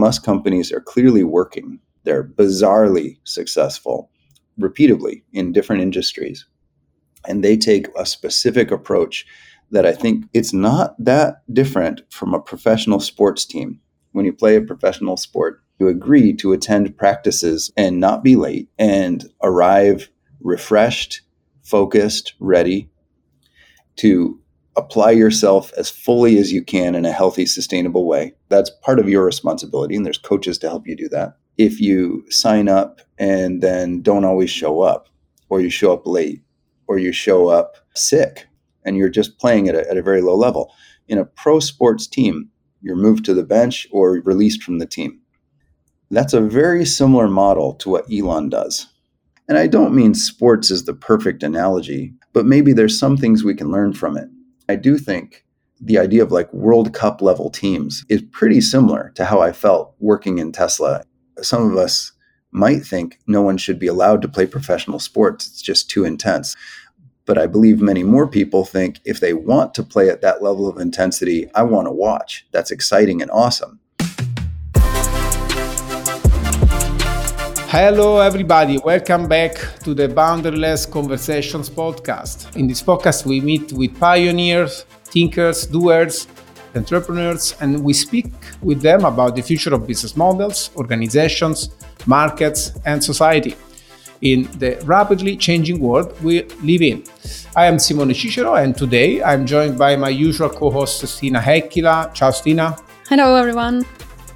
Musk companies are clearly working. They're bizarrely successful repeatedly in different industries. And they take a specific approach that I think it's not that different from a professional sports team. When you play a professional sport, you agree to attend practices and not be late and arrive refreshed, focused, ready to apply yourself as fully as you can in a healthy, sustainable way. That's part of your responsibility, and there's coaches to help you do that. If you sign up and then don't always show up, or you show up late, or you show up sick, and you're just playing at a, at a very low level. In a pro sports team, you're moved to the bench or released from the team. That's a very similar model to what Elon does. And I don't mean sports is the perfect analogy, but maybe there's some things we can learn from it. I do think the idea of like World Cup level teams is pretty similar to how I felt working in Tesla. Some of us might think no one should be allowed to play professional sports, it's just too intense. But I believe many more people think if they want to play at that level of intensity, I want to watch. That's exciting and awesome. Hello, everybody. Welcome back to the Boundaryless Conversations podcast. In this podcast, we meet with pioneers, thinkers, doers, entrepreneurs, and we speak with them about the future of business models, organizations, markets, and society in the rapidly changing world we live in. I am Simone Cicero, and today I'm joined by my usual co host, Stina Heikkilä. Ciao, Stina. Hello, everyone.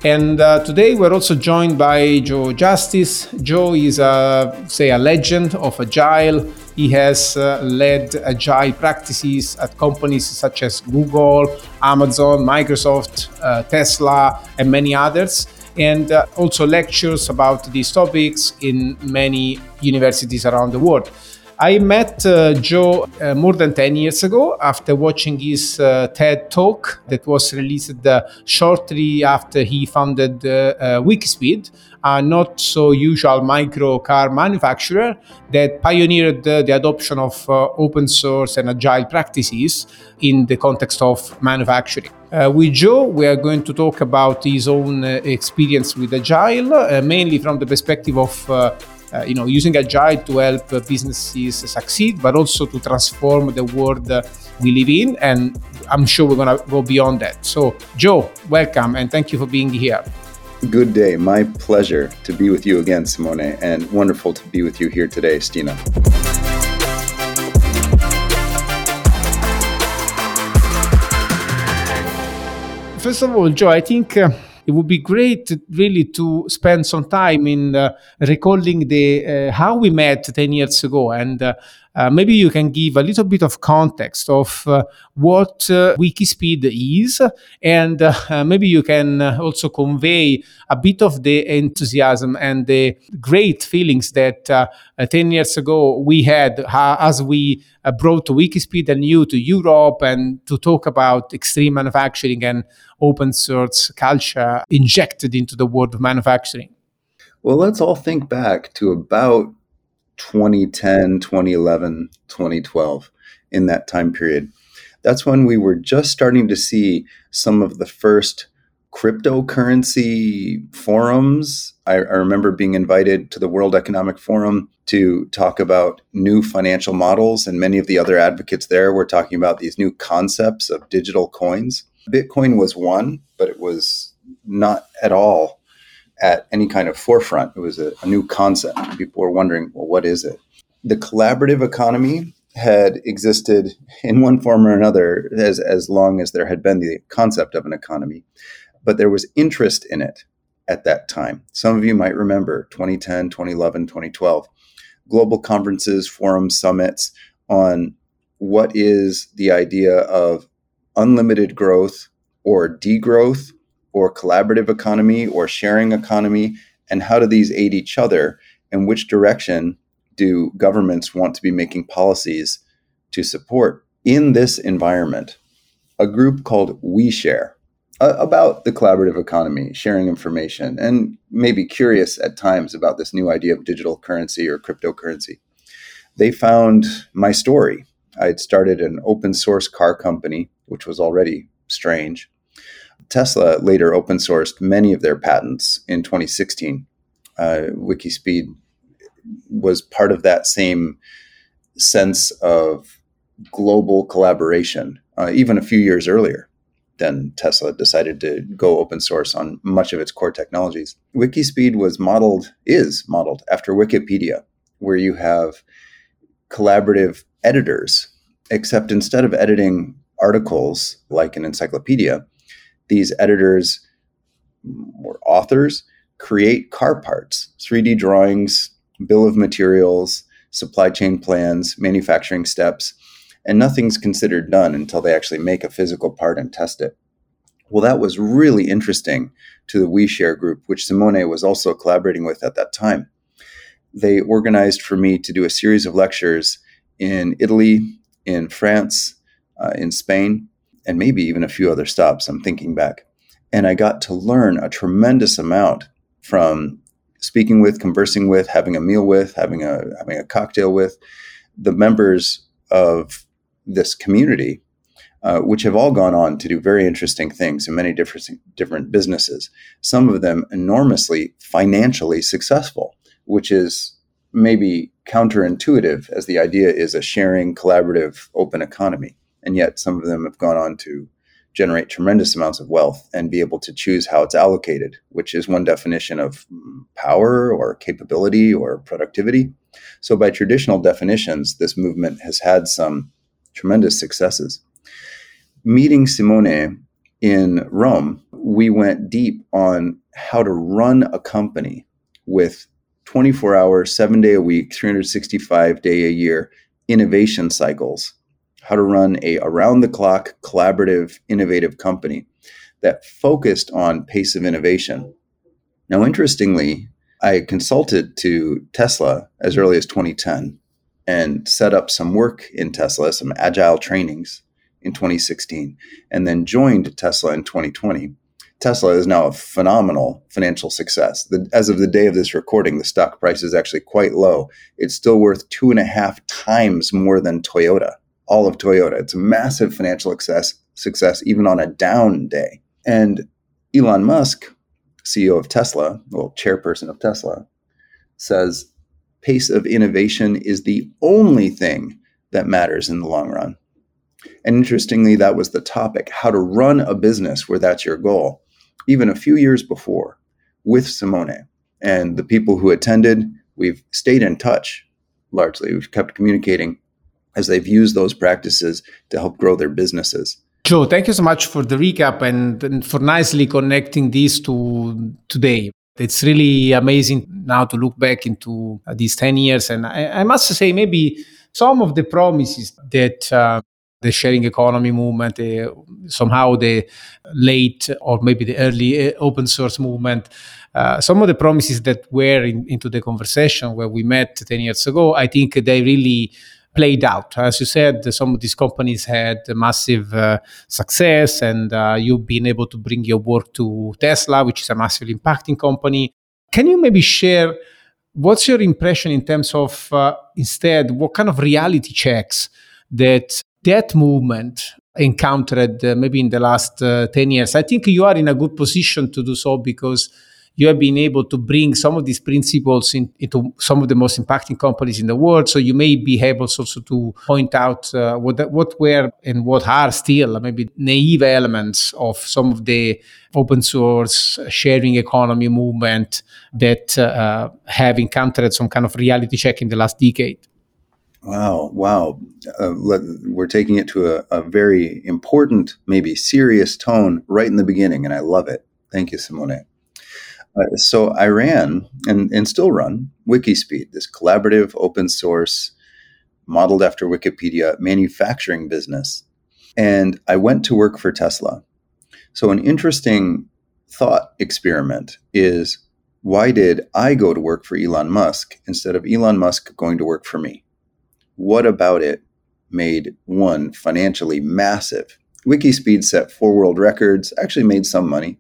And uh, today we're also joined by Joe Justice. Joe is, a, say, a legend of Agile. He has uh, led Agile practices at companies such as Google, Amazon, Microsoft, uh, Tesla, and many others and uh, also lectures about these topics in many universities around the world. I met uh, Joe uh, more than 10 years ago after watching his uh, TED talk that was released uh, shortly after he founded uh, uh, Wikispeed, a not so usual micro car manufacturer that pioneered the adoption of open source and agile practices in the context of manufacturing. with Joe, we are going to talk about his own experience with agile, mainly from the perspective of uh, you know, using agile to help businesses succeed, but also to transform the world we live in. And I'm sure we're going to go beyond that. So, Joe, welcome and thank you for being here. Good day. My pleasure to be with you again, Simone, and wonderful to be with you here today, Stina. First of all, Joe, I think. Uh, it would be great really to spend some time in uh, recalling the uh, how we met 10 years ago and uh, uh, maybe you can give a little bit of context of uh, what uh, Wikispeed is, and uh, maybe you can also convey a bit of the enthusiasm and the great feelings that 10 years ago we had as we brought Wikispeed and you to Europe and to talk about extreme manufacturing and open source culture injected into the world of manufacturing. Well, let's all think back to about 2010, 2011, 2012, in that time period. That's when we were just starting to see some of the first cryptocurrency forums. I, I, remember being invited to the World Economic Forum to talk about new financial models, and many of the other advocates there were talking about these new concepts of digital coins. Bitcoin was one, but it was not at all at any kind of forefront. It was a, a new concept. People were wondering, well, what is it? The collaborative economy had existed in one form or another as, as long as there had been the concept of an economy. But there was interest in it at that time. Some of you might remember 2010, 2011, 2012, global conferences, forums, summits on what is the idea of unlimited growth or degrowth or collaborative economy or sharing economy? And how do these aid each other? And which direction do governments want to be making policies to support? In this environment, a group called OuiShare uh, about the collaborative economy, sharing information, and maybe curious at times about this new idea of digital currency or cryptocurrency. They found my story. I had started an open source car company, which was already strange Tesla later open sourced many of their patents in 2016. Uh, Wikispeed was part of that same sense of global collaboration, uh, even a few years earlier than Tesla decided to go open source on much of its core technologies. Wikispeed was modeled, is modeled after Wikipedia, where you have collaborative editors, except instead of editing articles like an encyclopedia, these editors or authors create car parts, 3D drawings, bill of materials, supply chain plans, manufacturing steps, and nothing's considered done until they actually make a physical part and test it. Well, that was really interesting to the OuiShare group, which Simone was also collaborating with at that time. They organized for me to do a series of lectures in Italy, in France, uh, in Spain, and maybe even a few other stops. I'm thinking back. And I got to learn a tremendous amount from speaking with, conversing with, having a meal with, having a having a cocktail with the members of this community, uh, which have all gone on to do very interesting things in many different different businesses. Some of them enormously financially successful, which is maybe counterintuitive, as the idea is a sharing, collaborative, open economy, and yet some of them have gone on to generate tremendous amounts of wealth and be able to choose how it's allocated, which is one definition of power or capability or productivity. So, by traditional definitions, this movement has had some tremendous successes. Meeting Simone in Rome, we went deep on how to run a company with 24 hours, seven day a week, 365 day a year innovation cycles, how to run a around the clock collaborative innovative company that focused on pace of innovation. Now, interestingly, I consulted to Tesla as early as 2010 and set up some work in Tesla, some agile trainings in 2016, and then joined Tesla in 2020. Tesla is now a phenomenal financial success. The, as of the day of this recording, the stock price is actually quite low. It's still worth two and a half times more than Toyota, all of Toyota. It's a massive financial success, success even on a down day. And Elon Musk, CEO of Tesla, well, chairperson of Tesla, says pace of innovation is the only thing that matters in the long run. And interestingly, that was the topic how to run a business where that's your goal, even a few years before with Simone. And the people who attended, we've stayed in touch largely. We've kept communicating as they've used those practices to help grow their businesses. Joe, thank you so much for the recap and, and for nicely connecting this to today. It's really amazing now to look back into these 10 years. And I, I, must say, maybe some of the promises that uh, the sharing economy movement, uh, somehow the late or maybe the early uh, open source movement, uh, some of the promises that were in, into the conversation where we met 10 years ago, I think they really played out. As you said, some of these companies had massive uh, success, and uh, you've been able to bring your work to Tesla, which is a massively impacting company. Can you maybe share what's your impression in terms of uh, instead what kind of reality checks that that movement encountered uh, maybe in the last uh, 10 years? I think you are in a good position to do so because you have been able to bring some of these principles in, into some of the most impacting companies in the world. So you may be able also to point out uh, what what were and what are still maybe naive elements of some of the open source sharing economy movement that uh, have encountered some kind of reality check in the last decade. Wow, wow. Uh, let, we're taking it to a, a, very important, maybe serious tone right in the beginning, and I love it. Thank you, Simone. Uh, so I ran and, and still run Wikispeed, this collaborative open source, modeled after Wikipedia manufacturing business. And I went to work for Tesla. So, an interesting thought experiment is why did I go to work for Elon Musk instead of Elon Musk going to work for me? What about it made one financially massive? Wikispeed set four world records, actually made some money,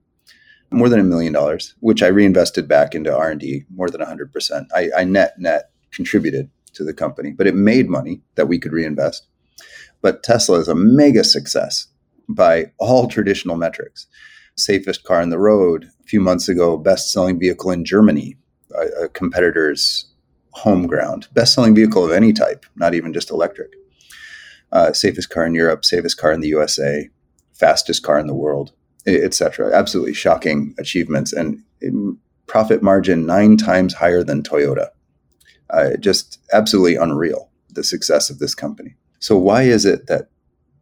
more than a million dollars, which I reinvested back into R and D more than hundred percent. I net net contributed to the company, but it made money that we could reinvest. But Tesla is a mega success by all traditional metrics. safest car on the road. A few months ago, best selling vehicle in Germany, a, a competitor's home ground. Best selling vehicle of any type, not even just electric. Uh, safest car in Europe, safest car in the USA, fastest car in the world, etc. Absolutely shocking achievements and um, profit margin nine times higher than Toyota. Uh, just absolutely unreal, the success of this company. So, why is it that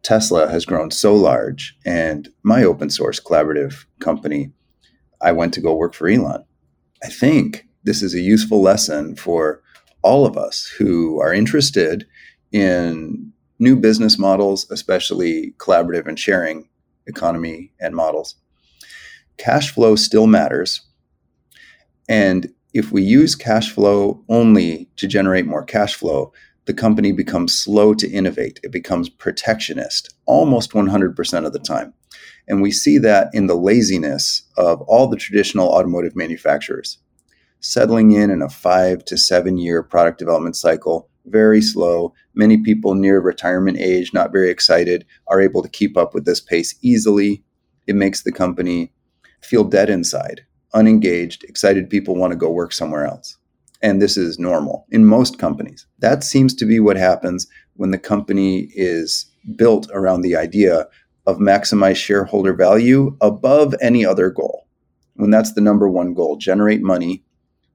Tesla has grown so large and my open source collaborative company, I went to go work for Elon? I think this is a useful lesson for all of us who are interested in new business models, especially collaborative and sharing economy and models. Cash flow still matters. And if we use cash flow only to generate more cash flow, the company becomes slow to innovate. It becomes protectionist almost 100% of the time. And we see that in the laziness of all the traditional automotive manufacturers. Settling in in a five to seven year product development cycle, very slow. Many people near retirement age, not very excited, are able to keep up with this pace easily. It makes the company feel dead inside, unengaged, excited people want to go work somewhere else. And this is normal in most companies. That seems to be what happens when the company is built around the idea of maximize shareholder value above any other goal. When that's the number one goal, generate money,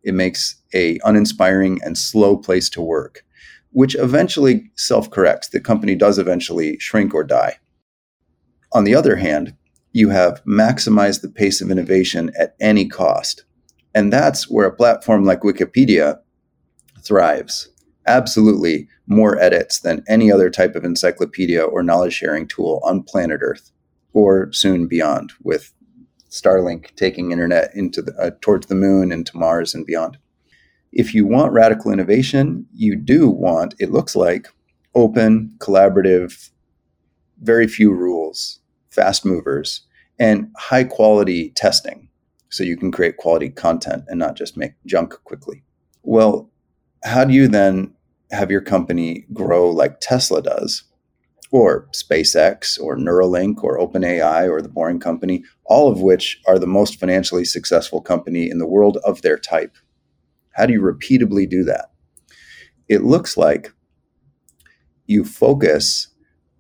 it makes a uninspiring and slow place to work, which eventually self-corrects. The company does eventually shrink or die. On the other hand, you have maximized the pace of innovation at any cost. And that's where a platform like Wikipedia thrives. Absolutely more edits than any other type of encyclopedia or knowledge sharing tool on planet Earth, or soon beyond, with Starlink taking internet into the, uh, towards the moon and to Mars and beyond. If you want radical innovation, you do want, it looks like, open, collaborative, very few rules, fast movers, and high quality testing so you can create quality content and not just make junk quickly. Well, how do you then have your company grow like Tesla does, or SpaceX, or Neuralink, or OpenAI, or the Boring Company, all of which are the most financially successful company in the world of their type? How do you repeatably do that? It looks like you focus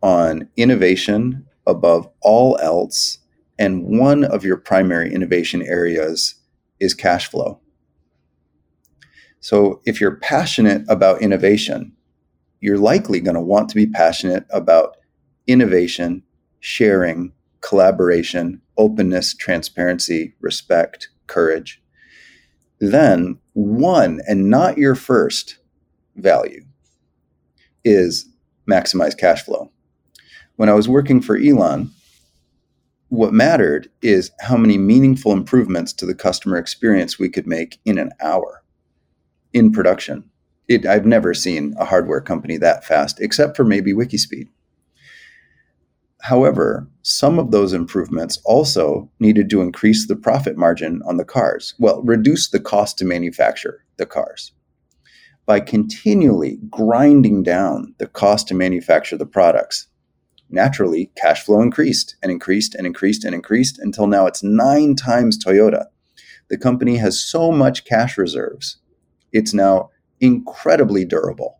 on innovation above all else and one of your primary innovation areas is cash flow. So if you're passionate about innovation, you're likely going to want to be passionate about innovation, sharing, collaboration, openness, transparency, respect, courage. Then, one and not your first value is maximize cash flow. When I was working for Elon, what mattered is how many meaningful improvements to the customer experience we could make in an hour in production. It, I've never seen a hardware company that fast, except for maybe Wikispeed. However, some of those improvements also needed to increase the profit margin on the cars. Well, reduce the cost to manufacture the cars. By continually grinding down the cost to manufacture the products, naturally cash flow increased and increased and increased and increased until now it's nine times Toyota. The company has so much cash reserves. It's now incredibly durable.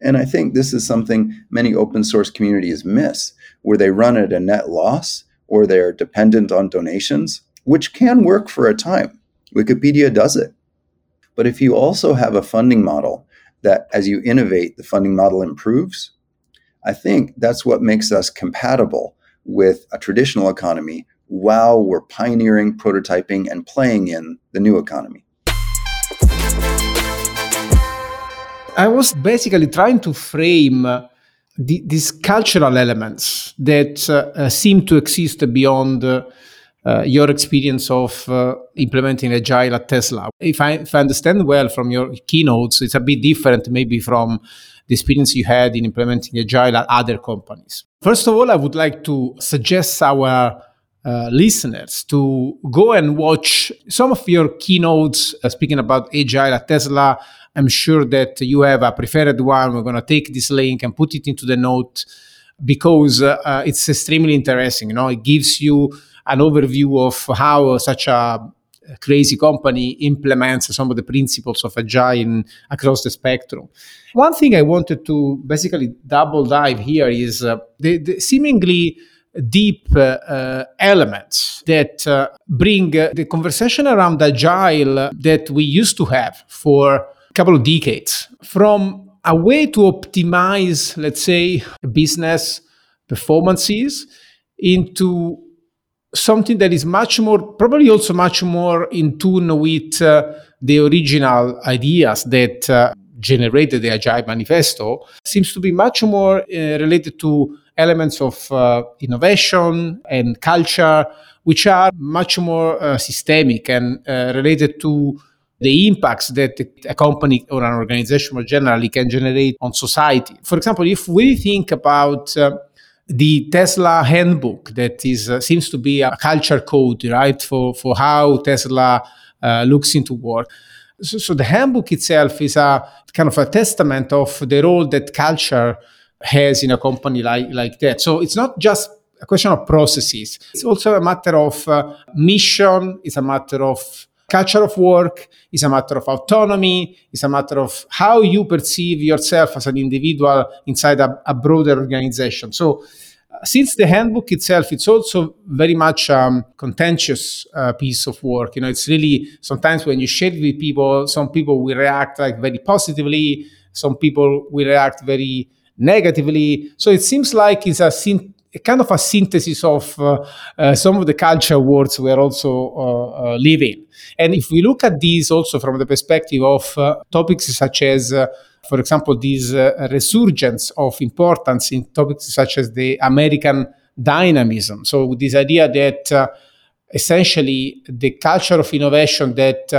And I think this is something many open source communities miss, where they run at a net loss or they're dependent on donations, which can work for a time. Wikipedia does it. But if you also have a funding model that as you innovate, the funding model improves, I think that's what makes us compatible with a traditional economy while we're pioneering, prototyping, and playing in the new economy. I was basically trying to frame uh, the, these cultural elements that uh, uh seem to exist beyond uh, uh, your experience of uh, implementing agile at Tesla. If I, if I understand well from your keynotes, it's a bit different maybe from the experience you had in implementing agile at other companies. First of all, I would like to suggest our listeners to go and watch some of your keynotes speaking about agile at Tesla. I'm sure that you have a preferred one. We're going to take this link and put it into the note because uh, it's extremely interesting. You know, it gives you an overview of how such a crazy company implements some of the principles of agile across the spectrum. One thing I wanted to basically double dive here is uh, the, the, seemingly deep uh, uh, elements that uh, bring uh, the conversation around agile that we used to have for couple of decades. From a way to optimize, let's say, business performances into something that is much more, probably also much more in tune with uh, the original ideas that uh, generated the Agile Manifesto, seems to be much more uh, related to elements of uh, innovation and culture, which are much more uh, systemic and uh, related to the impacts that a company or an organization more generally can generate on society. For example, if we think about the Tesla handbook that is uh, seems to be a culture code, right, for for how Tesla uh, looks into work. So, so, the handbook itself is a kind of a testament of the role that culture has in a company like like that. So it's not just a question of processes; it's also a matter of uh, mission. It's a matter of culture of work is a matter of autonomy is a matter of how you perceive yourself as an individual inside a, a broader organization. So uh, since the handbook itself it's also very much a um, contentious uh, piece of work. You know it's really sometimes when you share it with people some people will react like very positively some people will react very negatively. So it seems like it's a a kind of a synthesis of uh, uh, some of the culture words we're also uh, uh, living. And if we look at these also from the perspective of uh, topics such as, uh, for example, this resurgence of importance in topics such as the American dynamism. So this idea that essentially the culture of innovation that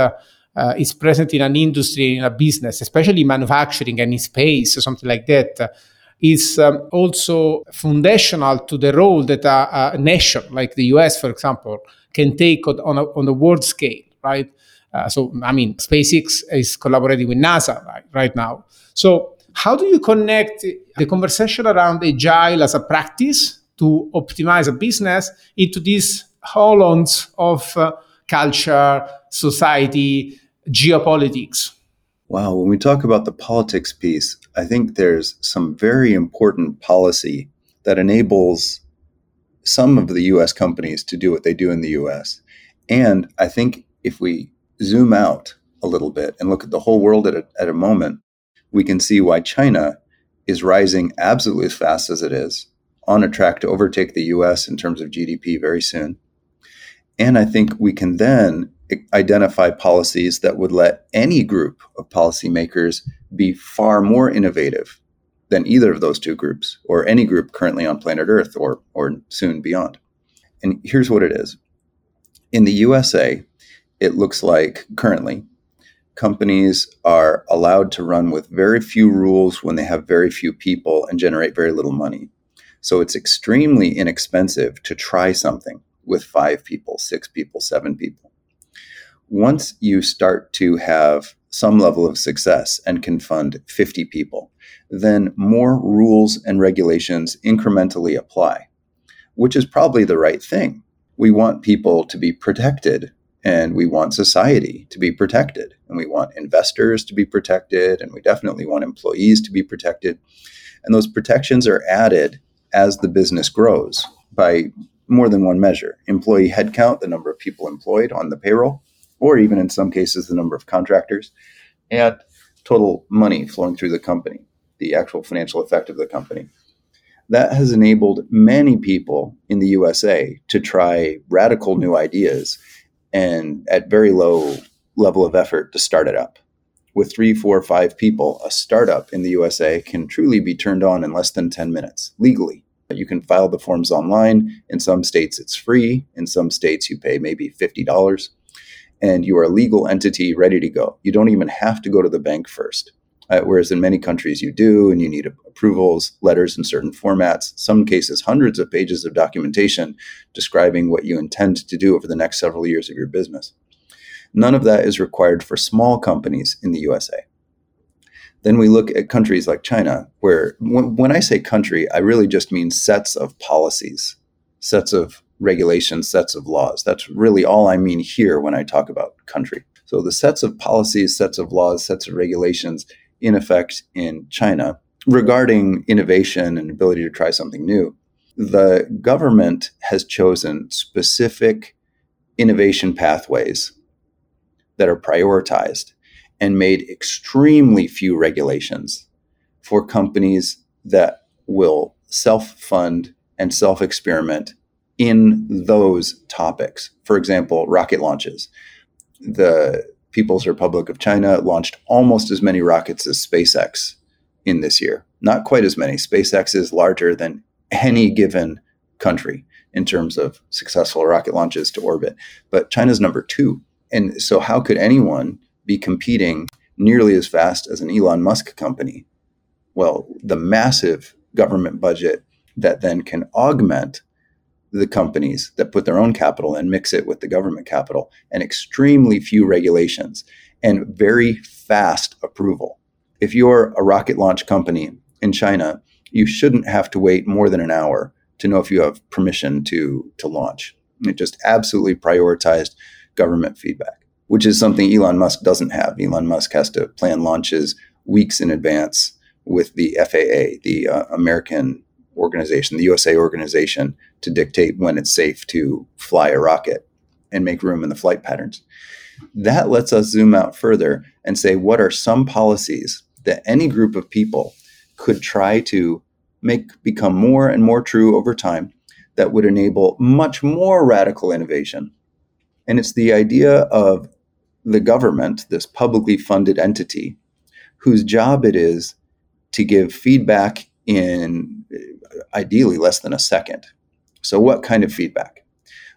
uh, is present in an industry, in a business, especially manufacturing and in space, or something like that, is um, also foundational to the role that a, a, nation like the US, for example, can take on a, on the world scale, right? Uh, so, I mean, SpaceX is collaborating with NASA right, right now. So, how do you connect the conversation around agile as a practice to optimize a business into these holons of uh, culture, society, geopolitics? Wow, when we talk about the politics piece, I think there's some very important policy that enables some of the US companies to do what they do in the US. And I think if we zoom out a little bit and look at the whole world at a, at a moment, we can see why China is rising absolutely as fast as it is, on a track to overtake the US in terms of GDP very soon. And I think we can then identify policies that would let any group of policymakers be far more innovative than either of those two groups or any group currently on planet Earth or, or soon beyond. And here's what it is in the USA, it looks like currently companies are allowed to run with very few rules when they have very few people and generate very little money. So it's extremely inexpensive to try something with five people, six people, seven people once you start to have some level of success and can fund 50 people, then more rules and regulations incrementally apply, which is probably the right thing. We want people to be protected and we want society to be protected and we want investors to be protected and we definitely want employees to be protected. And those protections are added as the business grows by more than one measure employee headcount, the number of people employed on the payroll, or even in some cases, the number of contractors, and total money flowing through the company, the actual financial effect of the company. That has enabled many people in the USA to try radical new ideas and at very low level of effort to start it up. With three, four, five people, a startup in the USA can truly be turned on in less than 10 minutes legally. You can file the forms online. In some states, it's free. In some states, you pay maybe $50 and you are a legal entity ready to go. You don't even have to go to the bank first. Uh, whereas in many countries you do, and you need approvals, letters in certain formats, some cases hundreds of pages of documentation describing what you intend to do over the next several years of your business. None of that is required for small companies in the USA. Then we look at countries like China, where when, when I say country, I really just mean sets of policies sets of regulations, sets of laws. That's really all I mean here when I talk about country. So the sets of policies, sets of laws, sets of regulations in effect in China regarding innovation and ability to try something new. The government has chosen specific innovation pathways that are prioritized and made extremely few regulations for companies that will self fund and self experiment in those topics. For example, rocket launches. The People's Republic of China launched almost as many rockets as SpaceX in this year. Not quite as many. SpaceX is larger than any given country in terms of successful rocket launches to orbit, but China's number two. And so, how could anyone be competing nearly as fast as an Elon Musk company? Well, the massive government budget that then can augment the companies that put their own capital and mix it with the government capital, and extremely few regulations and very fast approval. If you're a rocket launch company in China, you shouldn't have to wait more than an hour to know if you have permission to, to launch. It just absolutely prioritized government feedback, which is something Elon Musk doesn't have. Elon Musk has to plan launches weeks in advance with the FAA, the uh, American organization, the USA organization, to dictate when it's safe to fly a rocket and make room in the flight patterns. That lets us zoom out further and say what are some policies that any group of people could try to make become more and more true over time that would enable much more radical innovation. And it's the idea of the government, this publicly funded entity, whose job it is to give feedback in ideally less than a second. So, what kind of feedback?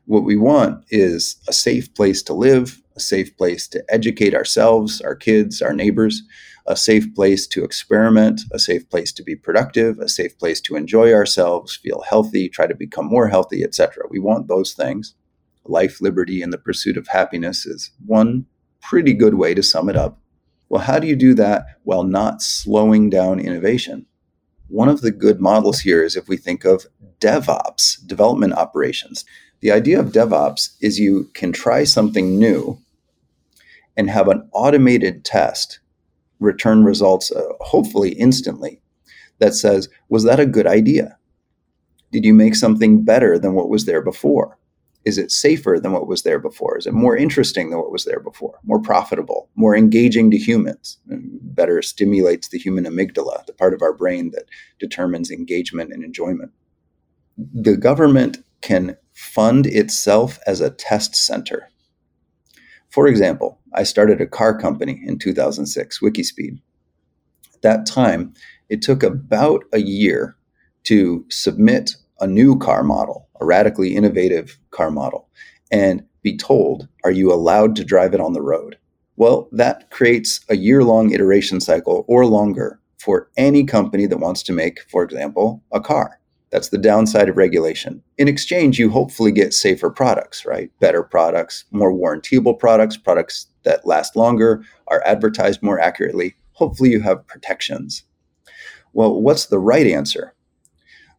What we want is a safe place to live, a safe place to educate ourselves, our kids, our neighbors, a safe place to experiment, a safe place to be productive, a safe place to enjoy ourselves, feel healthy, try to become more healthy, etc. We want those things. Life, liberty, and the pursuit of happiness is one pretty good way to sum it up. Well, how do you do that while not slowing down innovation? One of the good models here is if we think of DevOps, development operations. The idea of DevOps is you can try something new and have an automated test return results, uh, hopefully instantly, that says, was that a good idea? Did you make something better than what was there before? Is it safer than what was there before? Is it more interesting than what was there before? More profitable, more engaging to humans, better stimulates the human amygdala, the part of our brain that determines engagement and enjoyment. The government can fund itself as a test center. For example, I started a car company in 2006, Wikispeed. At that time, it took about a year to submit a new car model, a radically innovative car model, and be told, are you allowed to drive it on the road? Well, that creates a year long iteration cycle or longer for any company that wants to make, for example, a car. That's the downside of regulation. In exchange, you hopefully get safer products, right? Better products, more warrantable products, products that last longer, are advertised more accurately. Hopefully, you have protections. Well, what's the right answer?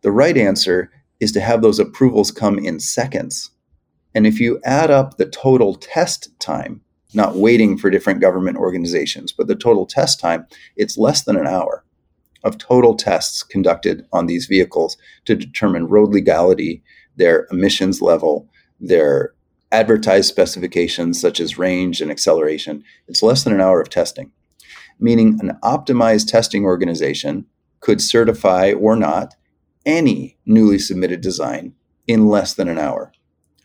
The right answer is to have those approvals come in seconds. And if you add up the total test time, not waiting for different government organizations, but the total test time, it's less than an hour of total tests conducted on these vehicles to determine road legality, their emissions level, their advertised specifications such as range and acceleration. It's less than an hour of testing, meaning an optimized testing organization could certify or not any newly submitted design in less than an hour.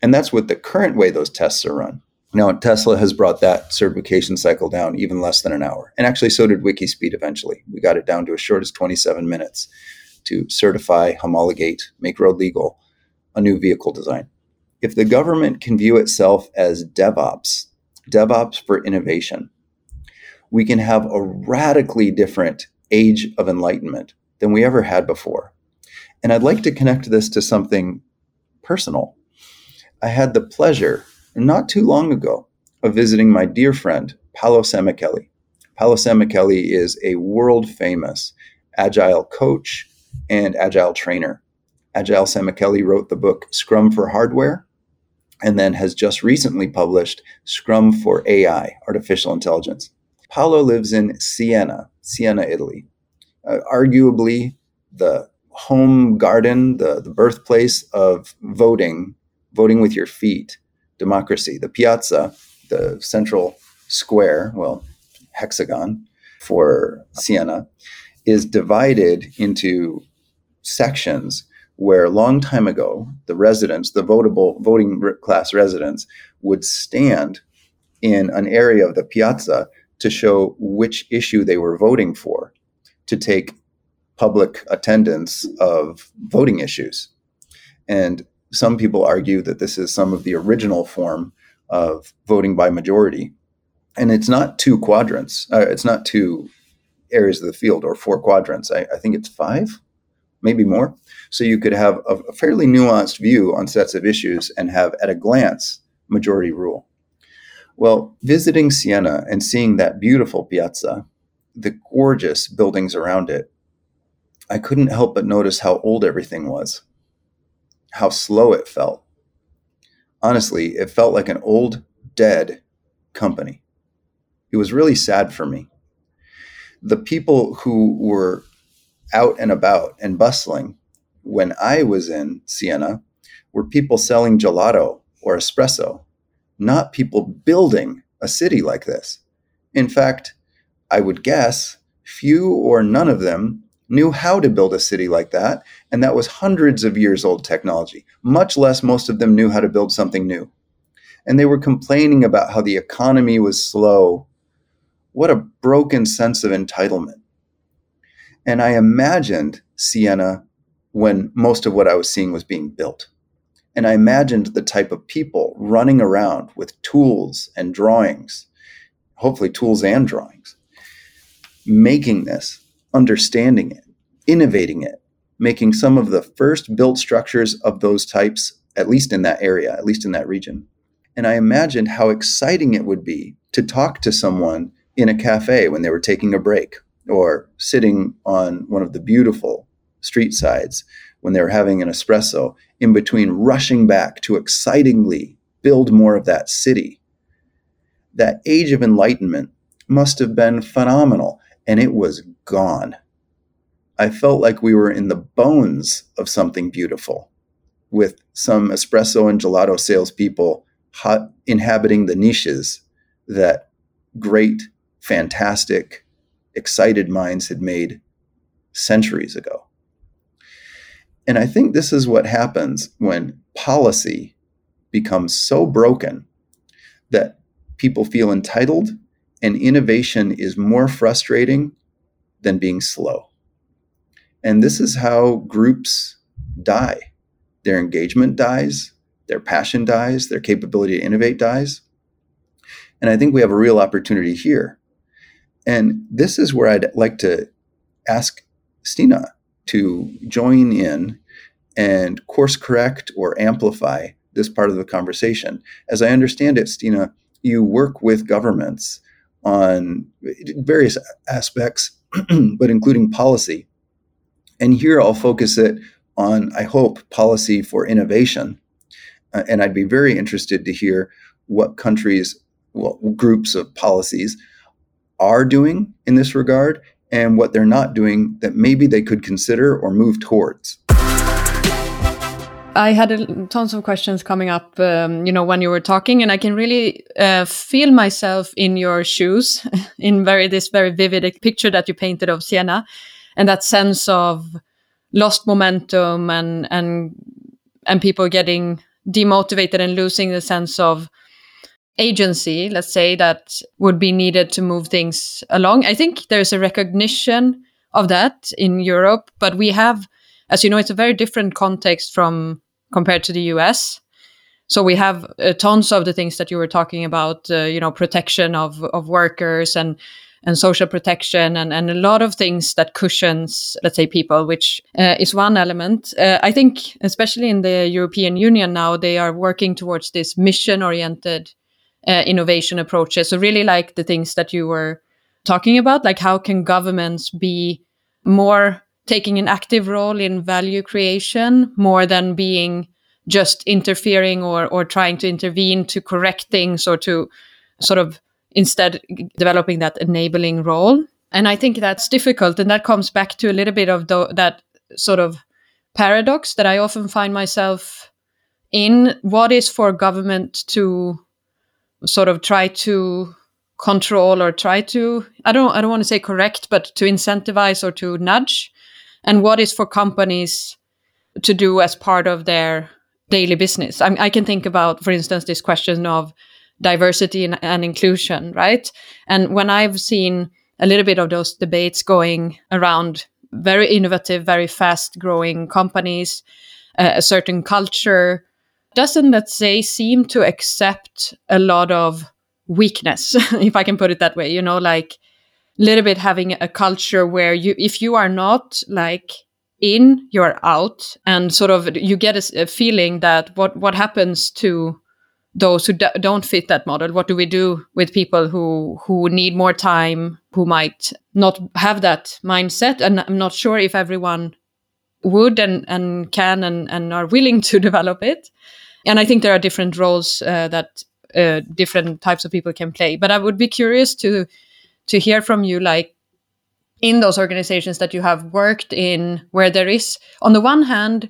And that's what the current way those tests are run. Now, Tesla has brought that certification cycle down even less than an hour. And actually, so did Wikispeed eventually. We got it down to as short as 27 minutes to certify, homologate, make road legal a new vehicle design. If the government can view itself as DevOps, DevOps for innovation, we can have a radically different age of enlightenment than we ever had before. And I'd like to connect this to something personal. I had the pleasure, not too long ago, of visiting my dear friend, Paolo Sammicheli. Paolo Sammicheli is a world famous agile coach and agile trainer. Agile Sammicheli wrote the book Scrum for Hardware, and then has just recently published Scrum for AI, Artificial Intelligence. Paolo lives in Siena, Siena, Italy. Uh, arguably the home garden, the, the birthplace of voting, voting with your feet, democracy. The piazza, the central square, well, hexagon for Siena, is divided into sections where long time ago the residents, the votable voting class residents, would stand in an area of the piazza to show which issue they were voting for, to take public attendance of voting issues. And some people argue that this is some of the original form of voting by majority. And it's not two quadrants, uh, it's not two areas of the field or four quadrants. I, I think it's five, maybe more. So you could have a, a fairly nuanced view on sets of issues and have, at a glance, majority rule. Well, visiting Siena and seeing that beautiful piazza, the gorgeous buildings around it, I couldn't help but notice how old everything was, how slow it felt. Honestly, it felt like an old, dead company. It was really sad for me. The people who were out and about and bustling when I was in Siena were people selling gelato or espresso, not people building a city like this. In fact, I would guess few or none of them knew how to build a city like that. And that was hundreds of years old technology, much less most of them knew how to build something new. And they were complaining about how the economy was slow. What a broken sense of entitlement. And I imagined Siena when most of what I was seeing was being built. And I imagined the type of people running around with tools and drawings, hopefully, tools and drawings, making this understanding it, innovating it, making some of the first built structures of those types, at least in that area, at least in that region. And I imagined how exciting it would be to talk to someone in a cafe when they were taking a break or sitting on one of the beautiful street sides when they were having an espresso in between rushing back to excitingly build more of that city. That age of enlightenment must have been phenomenal and it was gone. I felt like we were in the bones of something beautiful with some espresso and gelato salespeople hot, inhabiting the niches that great, fantastic, excited minds had made centuries ago. And I think this is what happens when policy becomes so broken that people feel entitled and innovation is more frustrating than being slow. And this is how groups die. Their engagement dies, their passion dies, their capability to innovate dies. And I think we have a real opportunity here. And this is where I'd like to ask Stina to join in and course correct or amplify this part of the conversation. As I understand it, Stina, you work with governments on various aspects, but including policy. And here I'll focus it on, I hope, policy for innovation. Uh, and I'd be very interested to hear what countries, well, groups of policies are doing in this regard and what they're not doing that maybe they could consider or move towards. I had a, tons of questions coming up, um, you know, when you were talking, and I can really uh, feel myself in your shoes, in very this very vivid picture that you painted of Siena, and that sense of lost momentum and and and people getting demotivated and losing the sense of agency, let's say, that would be needed to move things along. I think there's a recognition of that in Europe, but we have, as you know, it's a very different context from compared to the US. So we have uh, tons of the things that you were talking about, uh, you know, protection of, of workers and and social protection and, and a lot of things that cushions, let's say, people, which uh, is one element. Uh, I think, especially in the European Union now, they are working towards this mission oriented uh, innovation approaches. So, really like the things that you were talking about, like how can governments be more taking an active role in value creation more than being just interfering or or trying to intervene to correct things or to sort of instead developing that enabling role. And i think that's difficult and that comes back to a little bit of the, that sort of paradox that i often find myself in. What is for government to sort of try to control or try to i don't i don't want to say correct but to incentivize or to nudge and what is for companies to do as part of their daily business. I, I can think about for instance this question of diversity and, and inclusion right? And when i've seen a little bit of those debates going around very innovative very fast growing companies uh, a certain culture doesn't that say seem to accept a lot of weakness if i can put it that way you know like little bit having a culture where you if you are not like in you're out. And sort of you get a, a feeling that what what happens to those who d- don't fit that model what do we do with people who who need more time who might not have that mindset? And i'm not sure if everyone would and and can and, and are willing to develop it. And i think there are different roles uh, that uh, different types of people can play. But I would be curious to to hear from you, like in those organizations that you have worked in, where there is, on the one hand,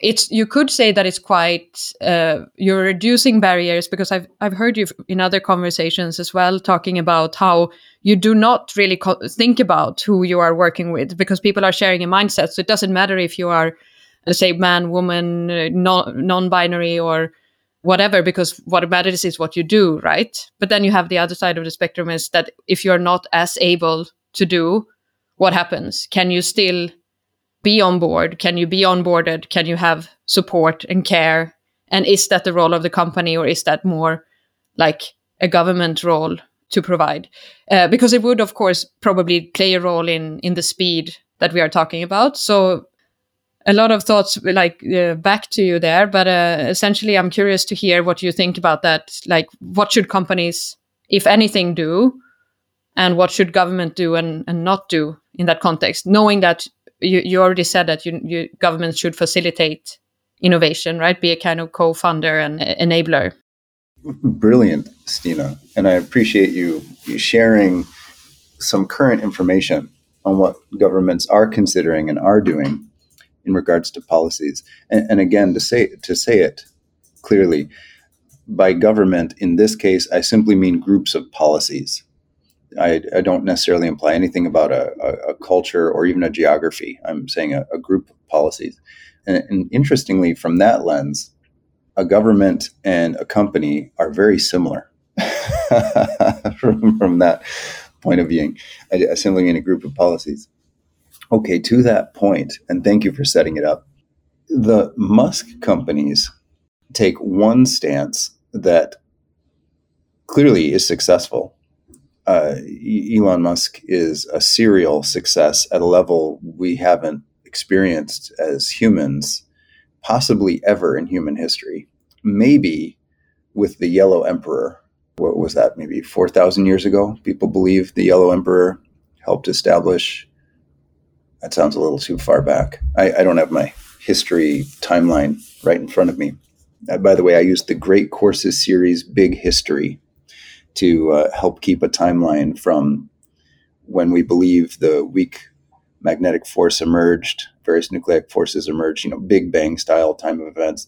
it's you could say that it's quite uh, you're reducing barriers because I've I've heard you in other conversations as well talking about how you do not really co- think about who you are working with because people are sharing a mindset. So it doesn't matter if you are, let's say, man, woman, uh, non non-binary, or whatever because what matters is what you do right? But then you have the other side of the spectrum is that if you're not as able to do what happens? Can you still be on board? Can you be onboarded? Can you have support and care? And is that the role of the company or is that more like a government role to provide? Uh, because it would of course probably play a role in in the speed that we are talking about. So a lot of thoughts like uh, back to you there but uh, essentially i'm curious to hear what you think about that like what should companies if anything do? And what should government do and, and not do in that context knowing that you, you already said that you, you government should facilitate innovation right? Be a kind of co-funder and enabler. Brilliant stina. And i appreciate you, you sharing some current information on what governments are considering and are doing in regards to policies. And, and again, to say to say it clearly, by government in this case, I simply mean groups of policies. I, I don't necessarily imply anything about a, a, a, culture or even a geography. I'm saying a, a group of policies. And, and, interestingly, from that lens, a government and a company are very similar from, from that point of view. I, I simply mean a group of policies. Okay, to that point, and thank you for setting it up. The Musk companies take one stance that clearly is successful. Uh, Elon Musk is a serial success at a level we haven't experienced as humans, possibly ever in human history. Maybe with the Yellow Emperor. What was that? Maybe 4,000 years ago? People believe the Yellow Emperor helped establish that sounds a little too far back. I, I don't have my history timeline right in front of me. Uh, by the way, I used the Great Courses series Big History to uh, help keep a timeline from when we believe the weak magnetic force emerged, various nucleic forces emerged, you know, Big Bang style time of events,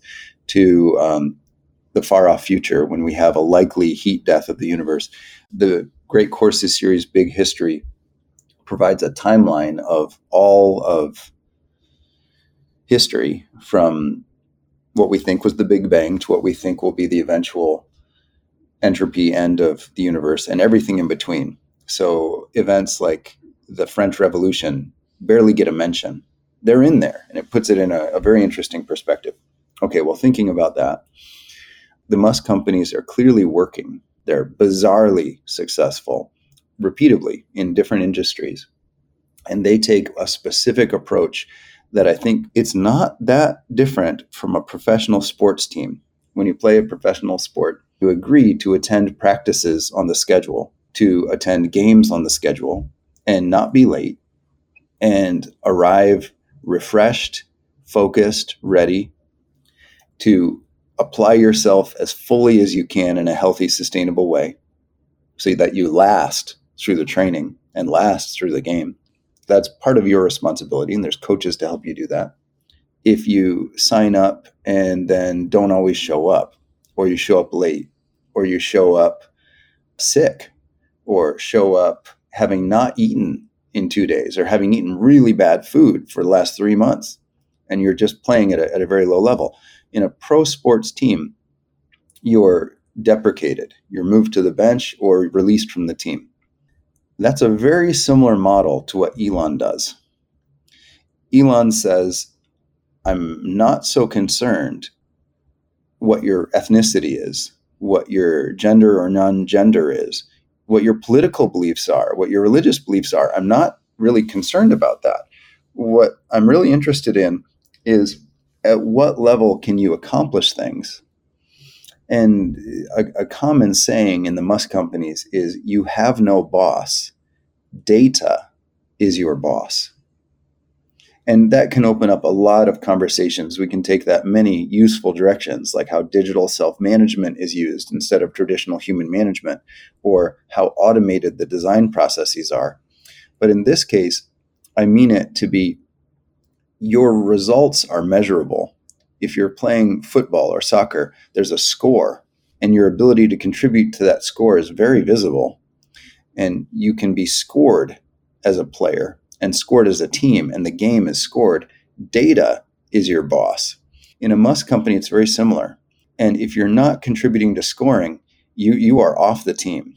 to um, the far off future when we have a likely heat death of the universe. The Great Courses series Big History provides a timeline of all of history from what we think was the Big Bang to what we think will be the eventual entropy end of the universe and everything in between. So events like the French Revolution barely get a mention. They're in there, and it puts it in a, a very interesting perspective. Okay, well, thinking about that, the Musk companies are clearly working. They're bizarrely successful repeatedly in different industries. And they take a specific approach that I think it's not that different from a professional sports team. When you play a professional sport, you agree to attend practices on the schedule, to attend games on the schedule, and not be late, and arrive refreshed, focused, ready to apply yourself as fully as you can in a healthy, sustainable way so that you last through the training and last through the game. That's part of your responsibility, and there's coaches to help you do that. If you sign up and then don't always show up, or you show up late, or you show up sick, or show up having not eaten in two days, or having eaten really bad food for the last three months, and you're just playing at a, at a very low level. In a pro sports team, you're deprecated, you're moved to the bench or released from the team. That's a very similar model to what Elon does. Elon says, I'm not so concerned what your ethnicity is, what your gender or non gender is, what your political beliefs are, what your religious beliefs are. I'm not really concerned about that. What I'm really interested in is at what level can you accomplish things? And a, a, common saying in the Musk companies is you have no boss, data is your boss. And that can open up a lot of conversations. We can take that many useful directions, like how digital self management is used instead of traditional human management, or how automated the design processes are. But in this case, I mean it to be your results are measurable if you're playing football or soccer, there's a score, and your ability to contribute to that score is very visible. And you can be scored as a player and scored as a team, and the game is scored. Data is your boss. In a Musk company, it's very similar. And if you're not contributing to scoring, you, you are off the team.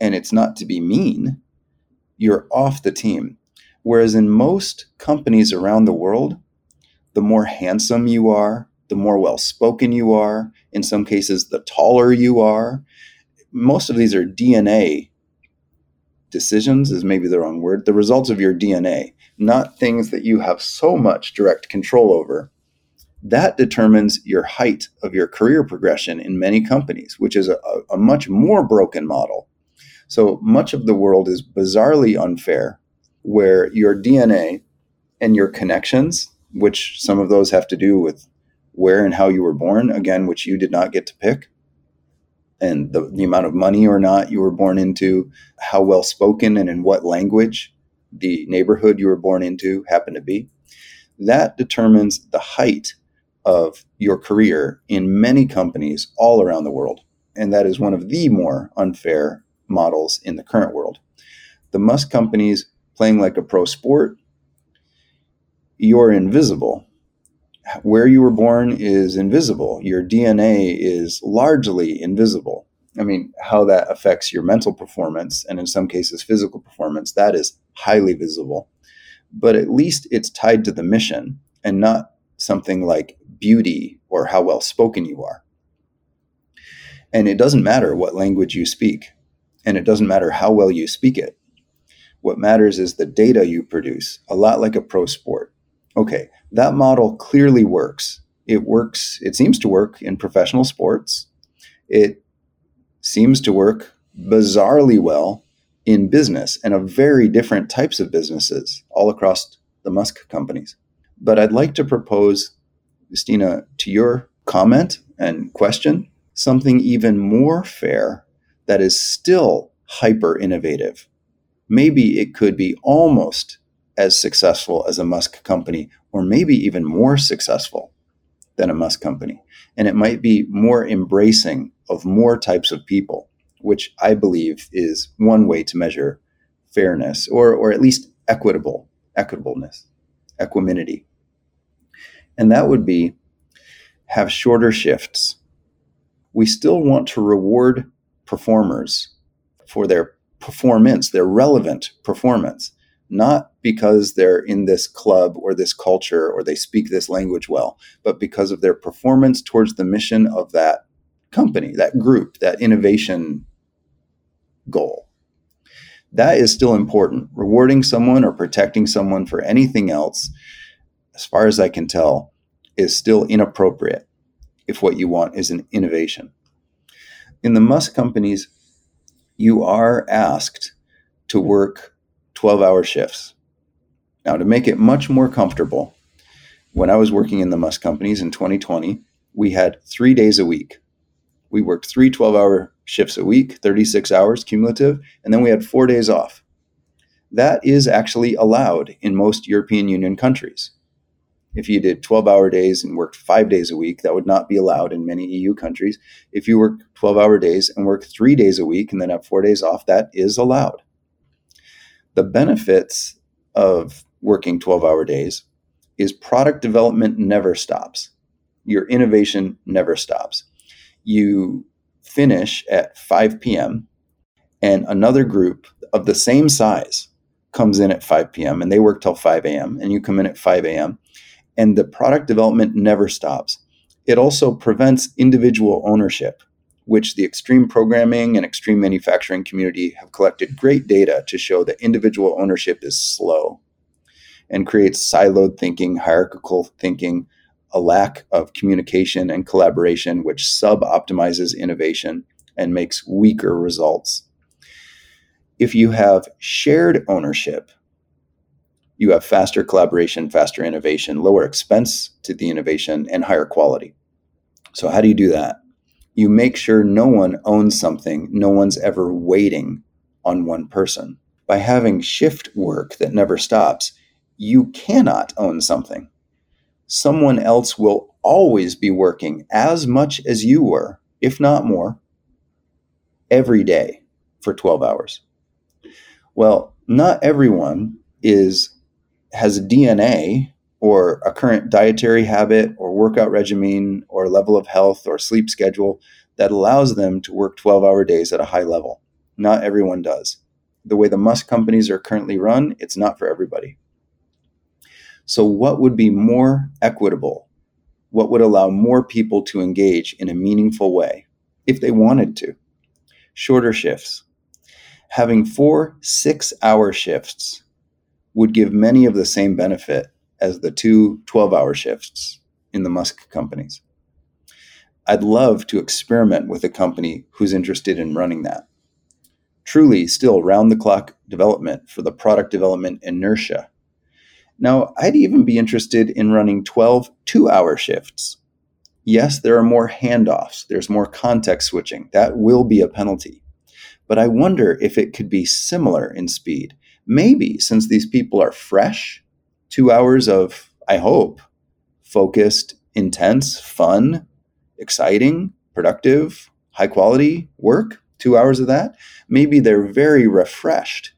And it's not to be mean, you're off the team. Whereas in most companies around the world, the more handsome you are, the more well spoken you are. In some cases, the taller you are. Most of these are DNA decisions, is maybe the wrong word, the results of your DNA, not things that you have so much direct control over. That determines your height of your career progression in many companies, which is a, a much more broken model. So much of the world is bizarrely unfair, where your DNA and your connections which some of those have to do with where and how you were born, again, which you did not get to pick, and the, the amount of money or not you were born into, how well spoken and in what language the neighborhood you were born into happened to be. That determines the height of your career in many companies all around the world. And that is one of the more unfair models in the current world. The Musk companies playing like a pro sport you're invisible. Where you were born is invisible. Your DNA is largely invisible. I mean, how that affects your mental performance and in some cases physical performance, that is highly visible. But at least it's tied to the mission and not something like beauty or how well spoken you are. And it doesn't matter what language you speak, and it doesn't matter how well you speak it. What matters is the data you produce, a lot like a pro sport. Okay, that model clearly works. It works, it seems to work in professional sports. It seems to work bizarrely well in business and of very different types of businesses all across the Musk companies. But I'd like to propose, Justina, to your comment and question, something even more fair that is still hyper innovative. Maybe it could be almost as successful as a Musk company, or maybe even more successful than a Musk company. And it might be more embracing of more types of people, which I believe is one way to measure fairness or, or at least equitable, equitableness, equanimity. And that would be have shorter shifts. We still want to reward performers for their performance, their relevant performance not because they're in this club or this culture or they speak this language well, but because of their performance towards the mission of that company, that group, that innovation goal. That is still important. Rewarding someone or protecting someone for anything else, as far as I can tell, is still inappropriate if what you want is an innovation. In the Musk companies, you are asked to work 12 hour shifts. Now, to make it much more comfortable, when I was working in the Musk companies in 2020, we had three days a week. We worked three 12 hour shifts a week, 36 hours cumulative, and then we had four days off. That is actually allowed in most European Union countries. If you did 12 hour days and worked five days a week, that would not be allowed in many EU countries. If you work 12 hour days and work three days a week and then have four days off, that is allowed. The benefits of working 12 hour days is product development never stops. Your innovation never stops. You finish at 5 p.m., and another group of the same size comes in at 5 p.m. and they work till 5 a.m., and you come in at 5 a.m and the product development never stops. It also prevents individual ownership, which the extreme programming and extreme manufacturing community have collected great data to show that individual ownership is slow and creates siloed thinking, hierarchical thinking, a lack of communication and collaboration, which sub optimizes innovation and makes weaker results. If you have shared ownership, you have faster collaboration, faster innovation, lower expense to the innovation, and higher quality. So, how do you do that? You make sure no one owns something, no one's ever waiting on one person. By having shift work that never stops, you cannot own something. Someone else will always be working as much as you were, if not more, every day for 12 hours. Well, not everyone is has DNA or a current dietary habit or workout regimen or level of health or sleep schedule that allows them to work 12 hour days at a high level. Not everyone does. The way the Musk companies are currently run, it's not for everybody. So, what would be more equitable? What would allow more people to engage in a meaningful way if they wanted to? Shorter shifts. Having four six hour shifts would give many of the same benefit as the two 12 hour shifts in the Musk companies. I'd love to experiment with a company who's interested in running that. Truly, still round the clock development for the product development inertia. Now, I'd even be interested in running 12 two hour shifts. Yes, there are more handoffs, there's more context switching. That will be a penalty. But I wonder if it could be similar in speed maybe since these people are fresh, two hours of, I hope, focused, intense, fun, exciting, productive, high quality work, two hours of that, maybe they're very refreshed.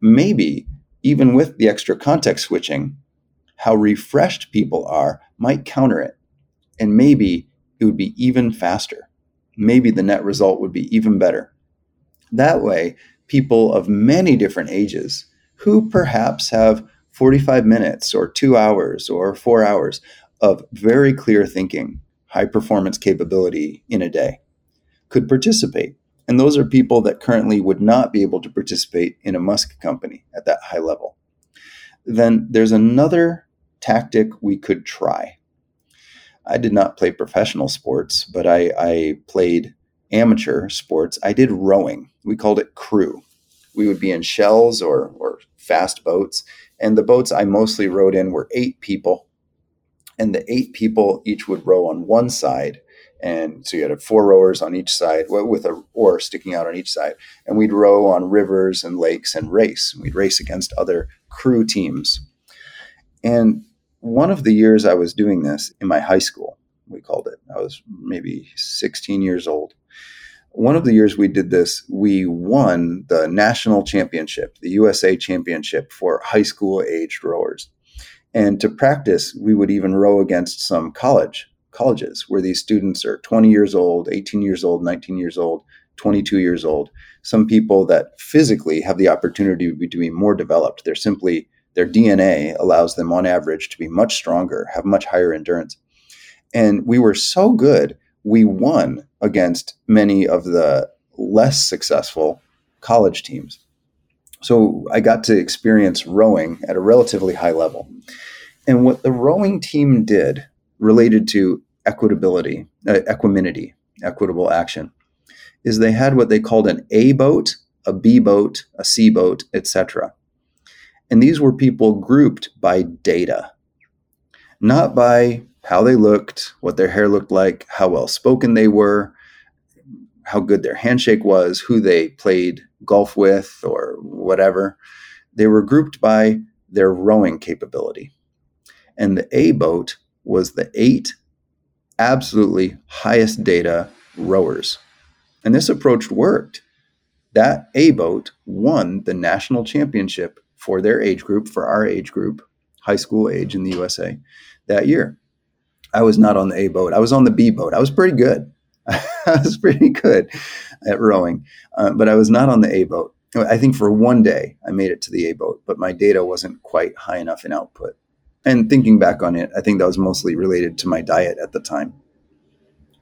Maybe even with the extra context switching, how refreshed people are might counter it. And maybe it would be even faster. Maybe the net result would be even better. That way, people of many different ages who perhaps have 45 minutes or two hours or four hours of very clear thinking, high performance capability in a day could participate. And those are people that currently would not be able to participate in a Musk company at that high level. Then there's another tactic we could try. I did not play professional sports, but I, I played amateur sports, I did rowing. We called it crew. We would be in shells or, or fast boats. And the boats I mostly rowed in were eight people. And the eight people each would row on one side. And so you had four rowers on each side with a oar sticking out on each side. And we'd row on rivers and lakes and race. We'd race against other crew teams. And one of the years I was doing this in my high school, we called it, I was maybe 16 years old one of the years we did this, we won the national championship, the USA championship for high school aged rowers. And to practice, we would even row against some college colleges where these students are 20 years old, 18 years old, 19 years old, 22 years old. Some people that physically have the opportunity to be more developed. They're simply their DNA allows them on average to be much stronger, have much higher endurance. And we were so good we won against many of the less successful college teams. So I got to experience rowing at a relatively high level. And what the rowing team did related to equitability, uh, equanimity, equitable action, is they had what they called an A boat, a B boat, a C boat, etc. And these were people grouped by data, not by how they looked, what their hair looked like, how well spoken they were, how good their handshake was, who they played golf with, or whatever. They were grouped by their rowing capability. And the A boat was the eight absolutely highest data rowers. And this approach worked. That A boat won the national championship for their age group, for our age group, high school age in the USA that year. I was not on the A boat. I was on the B boat. I was pretty good. I was pretty good at rowing, uh, but I was not on the A boat. I think for one day I made it to the A boat, but my data wasn't quite high enough in output. And thinking back on it, I think that was mostly related to my diet at the time.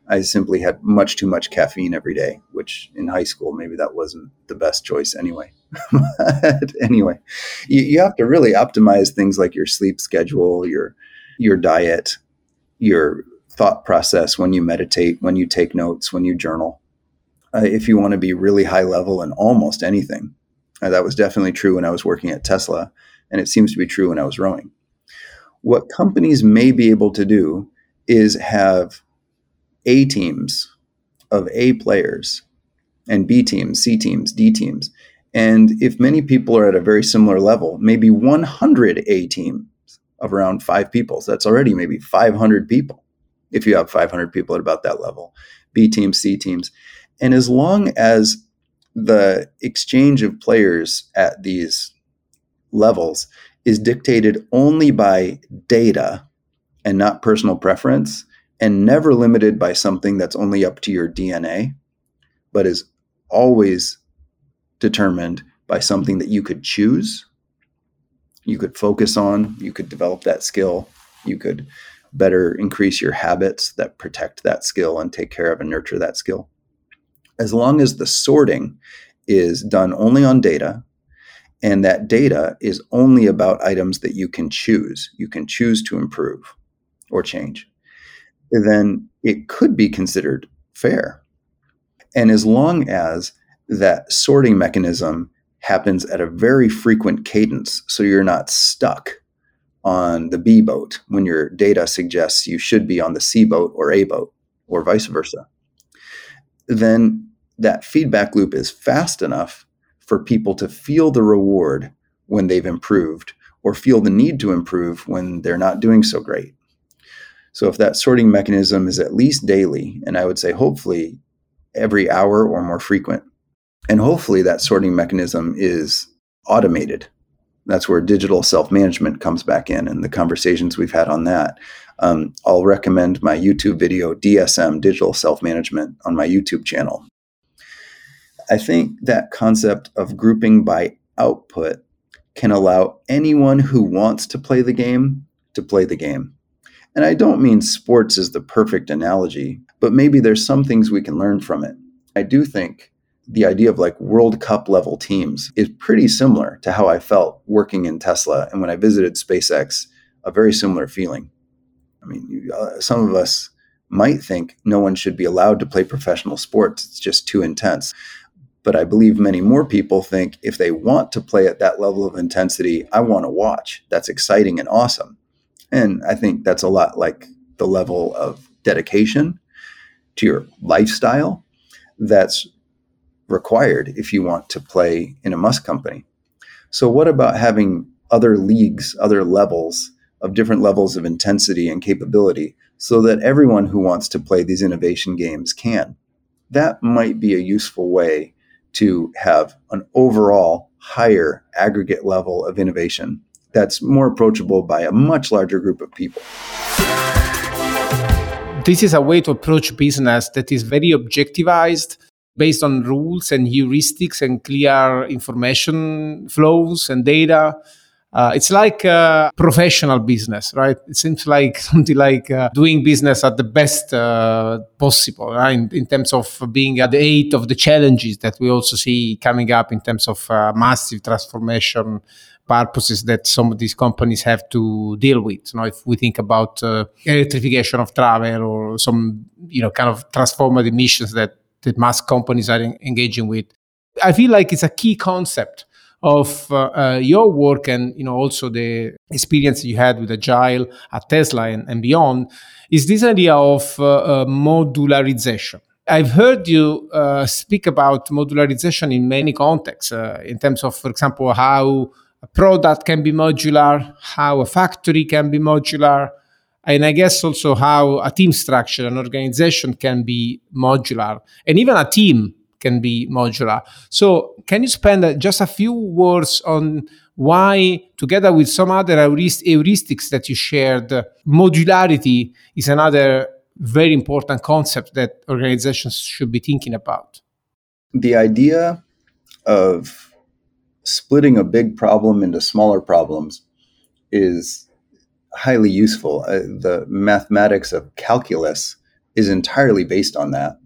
I simply had much too much caffeine every day, which in high school, maybe that wasn't the best choice anyway. but anyway, you, you have to really optimize things like your sleep schedule, your, your diet, your thought process when you meditate, when you take notes, when you journal. Uh, if you want to be really high level in almost anything, uh, that was definitely true when I was working at Tesla, and it seems to be true when I was rowing. What companies may be able to do is have A teams of A players and B teams, C teams, D teams. And if many people are at a very similar level, maybe 100 A teams of around five people. So that's already maybe 500 people if you have 500 people at about that level, B teams, C teams. And as long as the exchange of players at these levels is dictated only by data and not personal preference, and never limited by something that's only up to your DNA, but is always determined by something that you could choose, you could focus on, you could develop that skill, you could better increase your habits that protect that skill and take care of and nurture that skill. As long as the sorting is done only on data and that data is only about items that you can choose. You can choose to improve or change. Then it could be considered fair. And as long as that sorting mechanism happens at a very frequent cadence, so you're not stuck on the B boat when your data suggests you should be on the C boat or A boat, or vice versa, then that feedback loop is fast enough for people to feel the reward when they've improved or feel the need to improve when they're not doing so great. So, if that sorting mechanism is at least daily, and I would say hopefully every hour or more frequent, and hopefully that sorting mechanism is automated. That's where digital self management comes back in and the conversations we've had on that. Um, I'll recommend my YouTube video, DSM, Digital Self Management, on my YouTube channel. I think that concept of grouping by output can allow anyone who wants to play the game to play the game. And I don't mean sports is the perfect analogy, but maybe there's some things we can learn from it. I do think the idea of like World Cup level teams is pretty similar to how I felt working in Tesla. And when I visited SpaceX, a very similar feeling. I mean, uh, some of us might think no one should be allowed to play professional sports, it's just too intense. But I believe many more people think if they want to play at that level of intensity, I want to watch. That's exciting and awesome. And I think that's a lot like the level of dedication to your lifestyle that's required if you want to play in a Musk company. So, what about having other leagues, other levels of different levels of intensity and capability so that everyone who wants to play these innovation games can? That might be a useful way to have an overall higher aggregate level of innovation that's more approachable by a much larger group of people. This is a way to approach business that is very objectivized based on rules and heuristics and clear information flows and data uh, it's like professional business, right? It seems like something like uh, doing business at the best uh, possible, right? In, in, terms of being at the height of the challenges that we also see coming up in terms of uh, massive transformation purposes that some of these companies have to deal with. You know, if we think about uh, electrification of travel or some, you know, kind of transformative missions that that Musk companies are in, engaging with, I feel like it's a key concept of uh, uh, your work and you know also the experience you had with agile at tesla and, and beyond is this idea of uh, uh modularization. I've heard you uh, speak about modularization in many contexts uh, in terms of for example how a product can be modular how a factory can be modular and I guess also how a team structure, an organization can be modular, and even a team can be modular. So, can you spend uh, just a few words on why, together with some other heuristics that you shared, modularity is another very important concept that organizations should be thinking about? The idea of splitting a big problem into smaller problems is highly useful. Uh, the mathematics of calculus is entirely based on that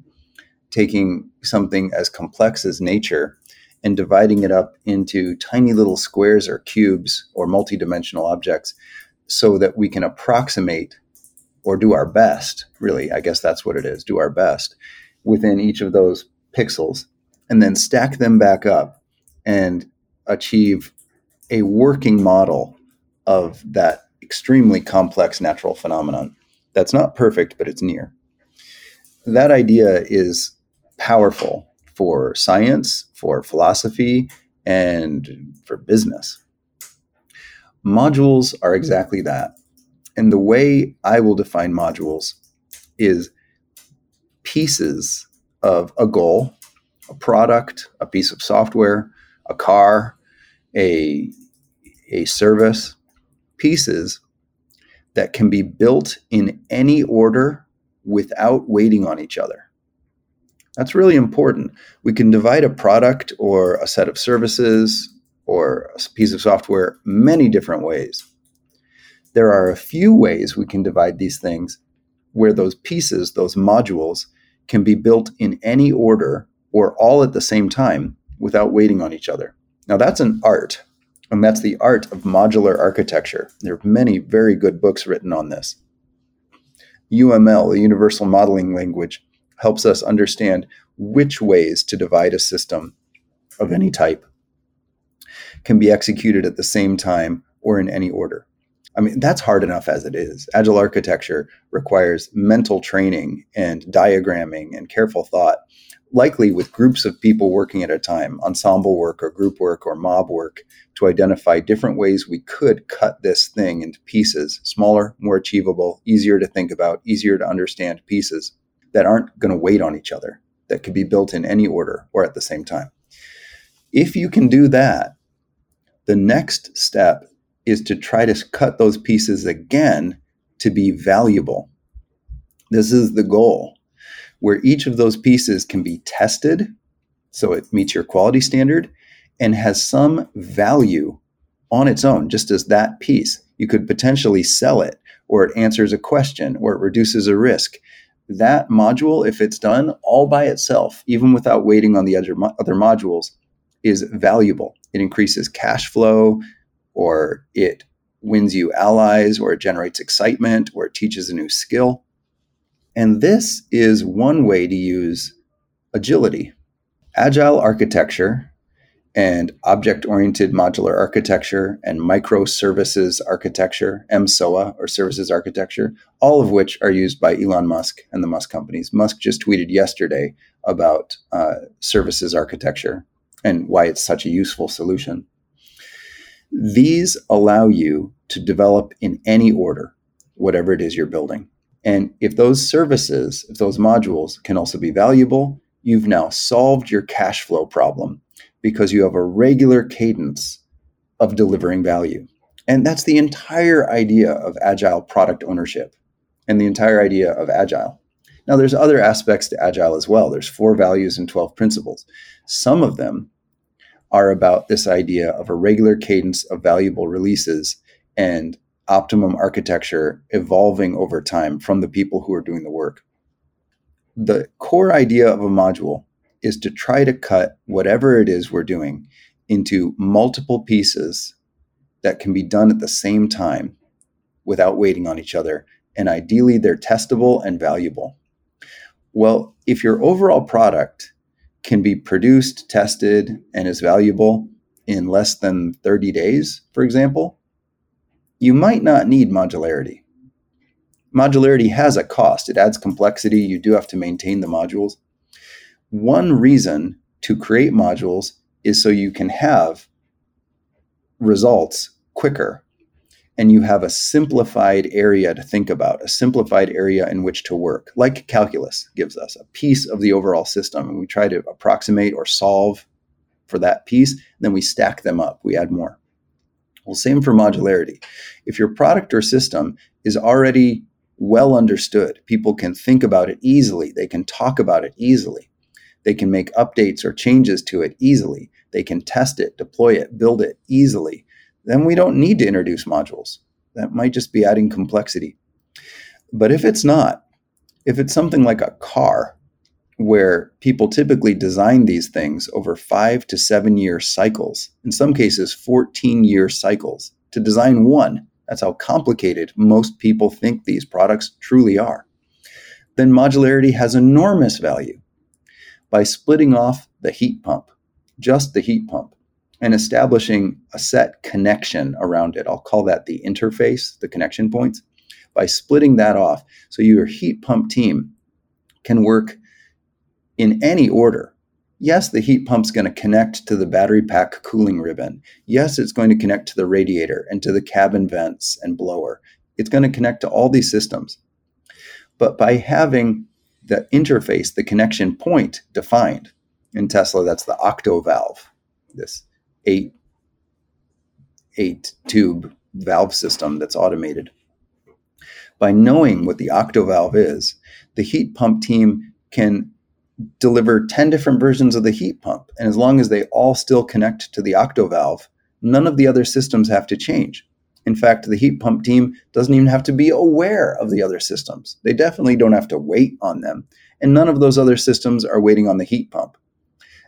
taking something as complex as nature and dividing it up into tiny little squares or cubes or multidimensional objects so that we can approximate or do our best, really, I guess that's what it is, do our best within each of those pixels and then stack them back up and achieve a working model of that extremely complex natural phenomenon. That's not perfect, but it's near. That idea is powerful for science, for philosophy, and for business. Modules are exactly that. And the way I will define modules is pieces of a goal, a product, a piece of software, a car, a, a service, pieces that can be built in any order without waiting on each other. That's really important. We can divide a product or a set of services or a piece of software many different ways. There are a few ways we can divide these things where those pieces, those modules, can be built in any order or all at the same time without waiting on each other. Now, that's an art, and that's the art of modular architecture. There are many very good books written on this. UML, the Universal Modeling Language, helps us understand which ways to divide a system of any type can be executed at the same time or in any order. I mean, that's hard enough as it is. Agile architecture requires mental training and diagramming and careful thought, likely with groups of people working at a time, ensemble work or group work or mob work, to identify different ways we could cut this thing into pieces, smaller, more achievable, easier to think about, easier to understand pieces that aren't going to wait on each other, that could be built in any order or at the same time. If you can do that, the next step is to try to cut those pieces again to be valuable. This is the goal, where each of those pieces can be tested so it meets your quality standard and has some value on its own, just as that piece. You could potentially sell it, or it answers a question, or it reduces a risk that module, if it's done all by itself, even without waiting on the other, other modules, is valuable. It increases cash flow, or it wins you allies, or it generates excitement, or it teaches a new skill. And this is one way to use agility. Agile architecture and object oriented modular architecture and microservices architecture, MSOA or services architecture, all of which are used by Elon Musk and the Musk companies. Musk just tweeted yesterday about uh, services architecture and why it's such a useful solution. These allow you to develop in any order, whatever it is you're building. And if those services, if those modules can also be valuable, you've now solved your cash flow problem because you have a regular cadence of delivering value. And that's the entire idea of agile product ownership and the entire idea of agile. Now, there's other aspects to agile as well. There's four values and 12 principles. Some of them are about this idea of a regular cadence of valuable releases and optimum architecture evolving over time from the people who are doing the work. The core idea of a module is to try to cut whatever it is we're doing into multiple pieces that can be done at the same time without waiting on each other. And ideally, they're testable and valuable. Well, if your overall product can be produced, tested, and is valuable, in less than 30 days, for example, you might not need modularity. Modularity has a cost, it adds complexity. You do have to maintain the modules. One reason to create modules is so you can have results quicker and you have a simplified area to think about, a simplified area in which to work, like calculus gives us a piece of the overall system. And we try to approximate or solve for that piece, then we stack them up, we add more. Well, same for modularity. If your product or system is already well understood, people can think about it easily, they can talk about it easily, they can make updates or changes to it easily, they can test it, deploy it, build it easily, then we don't need to introduce modules. That might just be adding complexity. But if it's not, if it's something like a car, where people typically design these things over five to seven year cycles, in some cases, 14 year cycles to design one. That's how complicated most people think these products truly are. Then modularity has enormous value. By splitting off the heat pump, just the heat pump, and establishing a set connection around it, I'll call that the interface, the connection points. By splitting that off, so your heat pump team can work in any order. Yes, the heat pump's going to connect to the battery pack cooling ribbon. Yes, it's going to connect to the radiator and to the cabin vents and blower. It's going to connect to all these systems. But by having the interface, the connection point defined, in Tesla, that's the octo valve, this eight, eight tube valve system that's automated. By knowing what the octo valve is, the heat pump team can deliver 10 different versions of the heat pump. And as long as they all still connect to the octo valve, none of the other systems have to change. In fact, the heat pump team doesn't even have to be aware of the other systems. They definitely don't have to wait on them. And none of those other systems are waiting on the heat pump.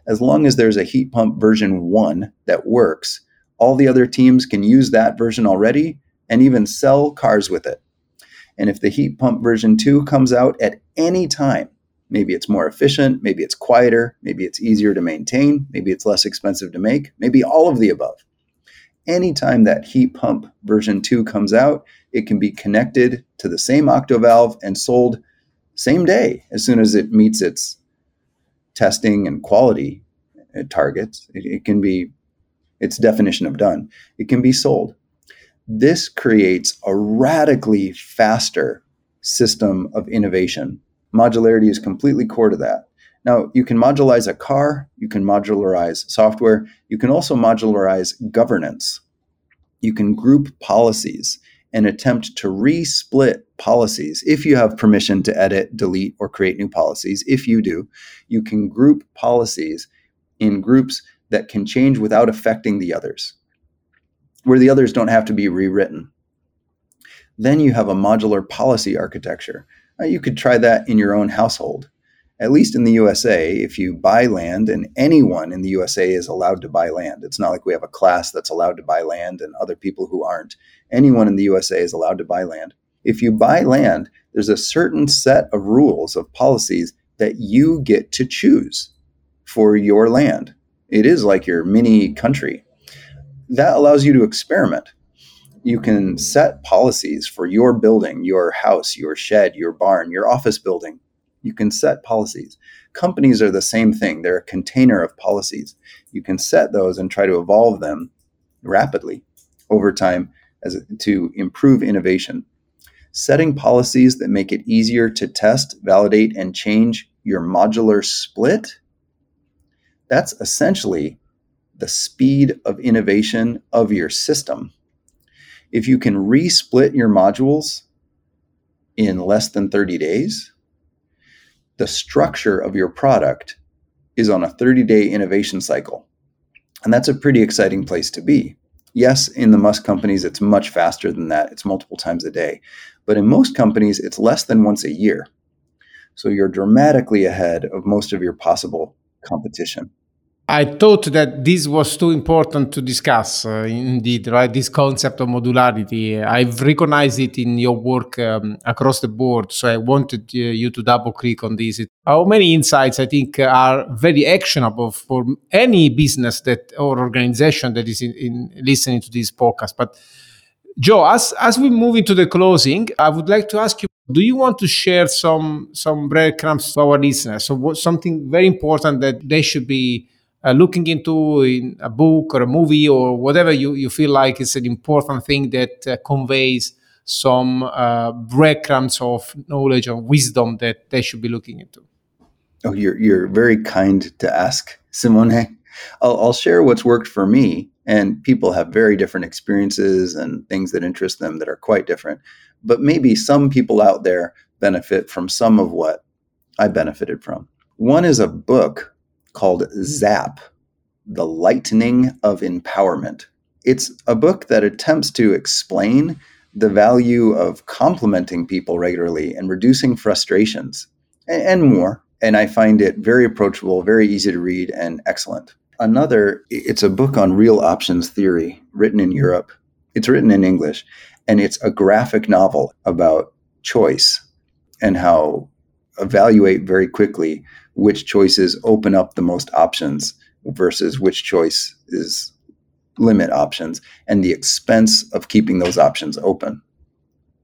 As long as there's a heat pump version 1 that works, all the other teams can use that version already and even sell cars with it. And if the heat pump version 2 comes out at any time, Maybe it's more efficient, maybe it's quieter, maybe it's easier to maintain, maybe it's less expensive to make, maybe all of the above. Anytime that heat pump version 2 comes out, it can be connected to the same octovalve and sold same day as soon as it meets its testing and quality uh, targets. It, it can be its definition of done. It can be sold. This creates a radically faster system of innovation modularity is completely core to that. Now, you can modularize a car, you can modularize software, you can also modularize governance. You can group policies and attempt to resplit policies. If you have permission to edit, delete, or create new policies, if you do, you can group policies in groups that can change without affecting the others, where the others don't have to be rewritten. Then you have a modular policy architecture you could try that in your own household. At least in the USA, if you buy land, and anyone in the USA is allowed to buy land, it's not like we have a class that's allowed to buy land and other people who aren't. Anyone in the USA is allowed to buy land. If you buy land, there's a certain set of rules, of policies that you get to choose for your land. It is like your mini country. That allows you to experiment you can set policies for your building, your house, your shed, your barn, your office building. You can set policies. Companies are the same thing, they're a container of policies. You can set those and try to evolve them rapidly over time as to improve innovation. Setting policies that make it easier to test, validate, and change your modular split that's essentially the speed of innovation of your system if you can resplit your modules in less than 30 days, the structure of your product is on a 30 day innovation cycle. And that's a pretty exciting place to be. Yes, in the Musk companies, it's much faster than that. It's multiple times a day. But in most companies, it's less than once a year. So you're dramatically ahead of most of your possible competition. I thought that this was too important to discuss, uh, indeed, right? This concept of modularity. I've recognized it in your work um, across the board. So I wanted uh, you to double click on this. It, how many insights I think are very actionable for any business that or organization that is in, in listening to this podcast. But Joe, as, as we move into the closing, I would like to ask you do you want to share some some breadcrumbs to our listeners? So, what, something very important that they should be uh, looking into in a book or a movie or whatever you, you feel like is an important thing that uh, conveys some uh, breadcrumbs of knowledge or wisdom that they should be looking into. Oh, you're you're very kind to ask, Simone. I'll, I'll share what's worked for me, and people have very different experiences and things that interest them that are quite different. But maybe some people out there benefit from some of what I benefited from. One is a book called Zap The Lightning of Empowerment. It's a book that attempts to explain the value of complimenting people regularly and reducing frustrations and, more. And I find it very approachable, very easy to read, and excellent. Another, it's a book on real options theory written in Europe. It's written in English, and it's a graphic novel about choice and how evaluate very quickly which choices open up the most options versus which choice is limit options and the expense of keeping those options open.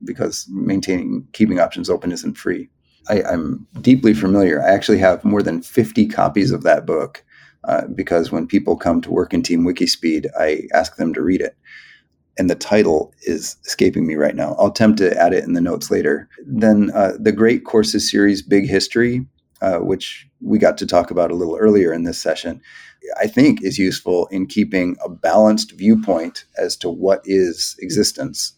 Because maintaining keeping options open isn't free. I, am deeply familiar. I actually have more than 50 copies of that book uh, because when people come to work in team wikispeed i ask them to read it. And the title is escaping me right now. I'll attempt to add it in the notes later. Then uh, the great courses series big history uh, which we got to talk about a little earlier in this session, I think is useful in keeping a balanced viewpoint as to what is existence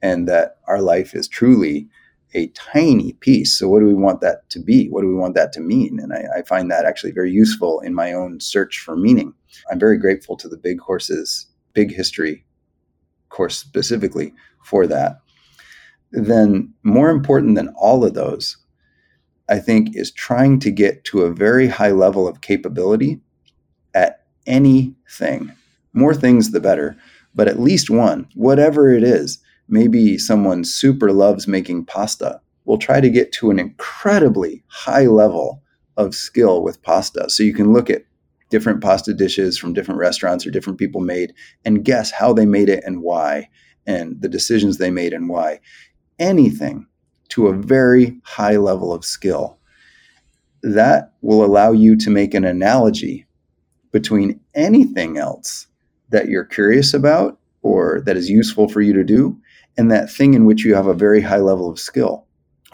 and that our life is truly a tiny piece. So, what do we want that to be? What do we want that to mean? And I, I find that actually very useful in my own search for meaning. I'm very grateful to the Big Courses, Big History course specifically for that. Then, more important than all of those I think, is trying to get to a very high level of capability at anything. More things, the better, but at least one, whatever it is. Maybe someone super loves making pasta. We'll try to get to an incredibly high level of skill with pasta. So you can look at different pasta dishes from different restaurants or different people made and guess how they made it and why, and the decisions they made and why. Anything to a very high level of skill. That will allow you to make an analogy between anything else that you're curious about or that is useful for you to do and that thing in which you have a very high level of skill.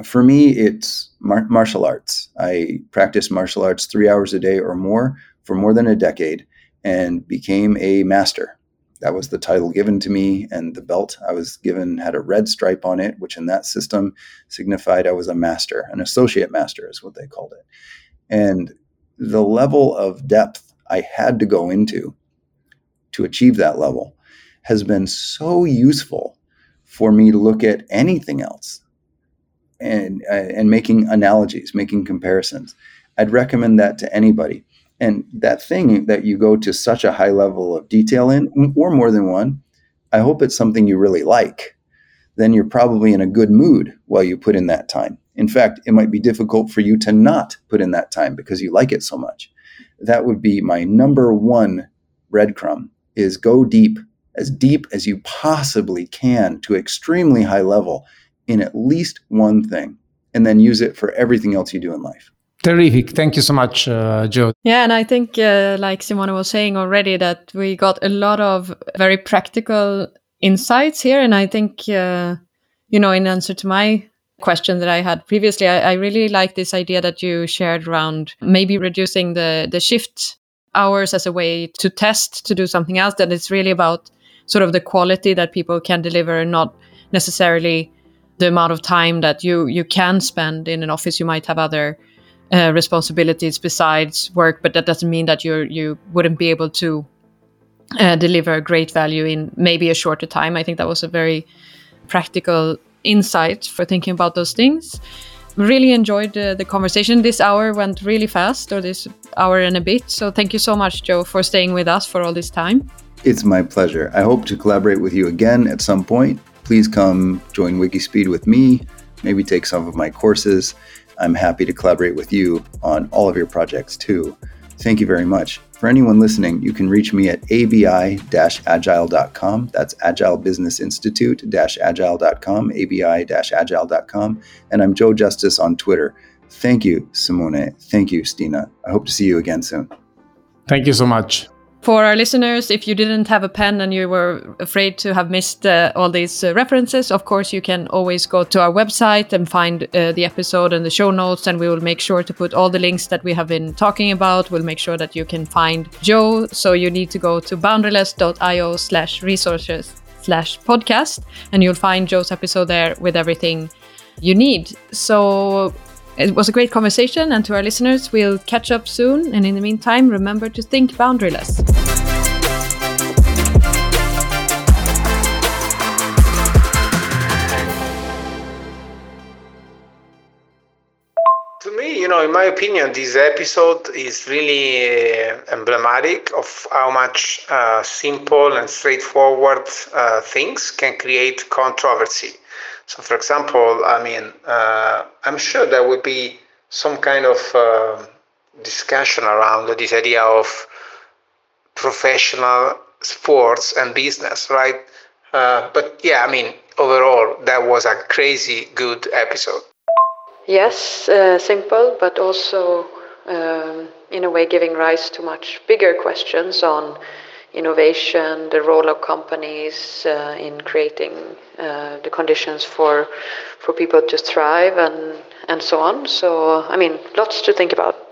For me, it's mar- martial arts. I practiced martial arts three hours a day or more for more than a decade and became a master that was the title given to me, and the belt I was given had a red stripe on it, which in that system signified I was a master, an associate master is what they called it. And the level of depth I had to go into to achieve that level has been so useful for me to look at anything else and uh, and making analogies, making comparisons. I'd recommend that to anybody. And that thing that you go to such a high level of detail in, or more than one, I hope it's something you really like. Then you're probably in a good mood while you put in that time. In fact, it might be difficult for you to not put in that time because you like it so much. That would be my number one breadcrumb is go deep, as deep as you possibly can to extremely high level in at least one thing, and then use it for everything else you do in life. Terrific. Thank you so much, uh, Joe. Yeah, and I think, uh, like Simone was saying already, that we got a lot of very practical insights here. And I think, uh, you know, in answer to my question that I had previously, I, I really like this idea that you shared around maybe reducing the, the shift hours as a way to test to do something else. That it's really about sort of the quality that people can deliver, and not necessarily the amount of time that you you can spend in an office. You might have other uh, responsibilities besides work, but that doesn't mean that you you wouldn't be able to uh, deliver great value in maybe a shorter time. I think that was a very practical insight for thinking about those things. really enjoyed uh, the conversation. This hour went really fast, or this hour and a bit. So thank you so much, Joe, for staying with us for all this time. It's my pleasure. I hope to collaborate with you again at some point. Please come join Wikispeed with me, maybe take some of my courses. I'm happy to collaborate with you on all of your projects too. Thank you very much. For anyone listening, you can reach me at abi-agile.com. That's Agile Business Institute-agile.com, abi-agile.com. And I'm Joe Justice on Twitter. Thank you, Simone. Thank you, Stina. I hope to see you again soon. Thank you so much. For our listeners, if you didn't have a pen and you were afraid to have missed uh, all these uh, references, of course, you can always go to our website and find uh, the episode and the show notes, and we will make sure to put all the links that we have been talking about. We'll make sure that you can find Joe. So you need to go to boundaryless.io slash resources slash podcast, and you'll find Joe's episode there with everything you need. So it was a great conversation, and to our listeners, we'll catch up soon. And in the meantime, remember to think boundaryless. To me, you know, in my opinion, this episode is really uh, emblematic of how much uh, simple and straightforward uh, things can create controversy. So, for example, I mean, uh, I'm sure there will be some kind of uh, discussion around this idea of professional sports and business, right? Uh, but yeah, I mean, overall, that was a crazy good episode. Yes, uh, simple, but also um, in a way giving rise to much bigger questions on innovation, the role of companies uh, in creating uh, the conditions for for people to thrive and and so on. So I mean, lots to think about.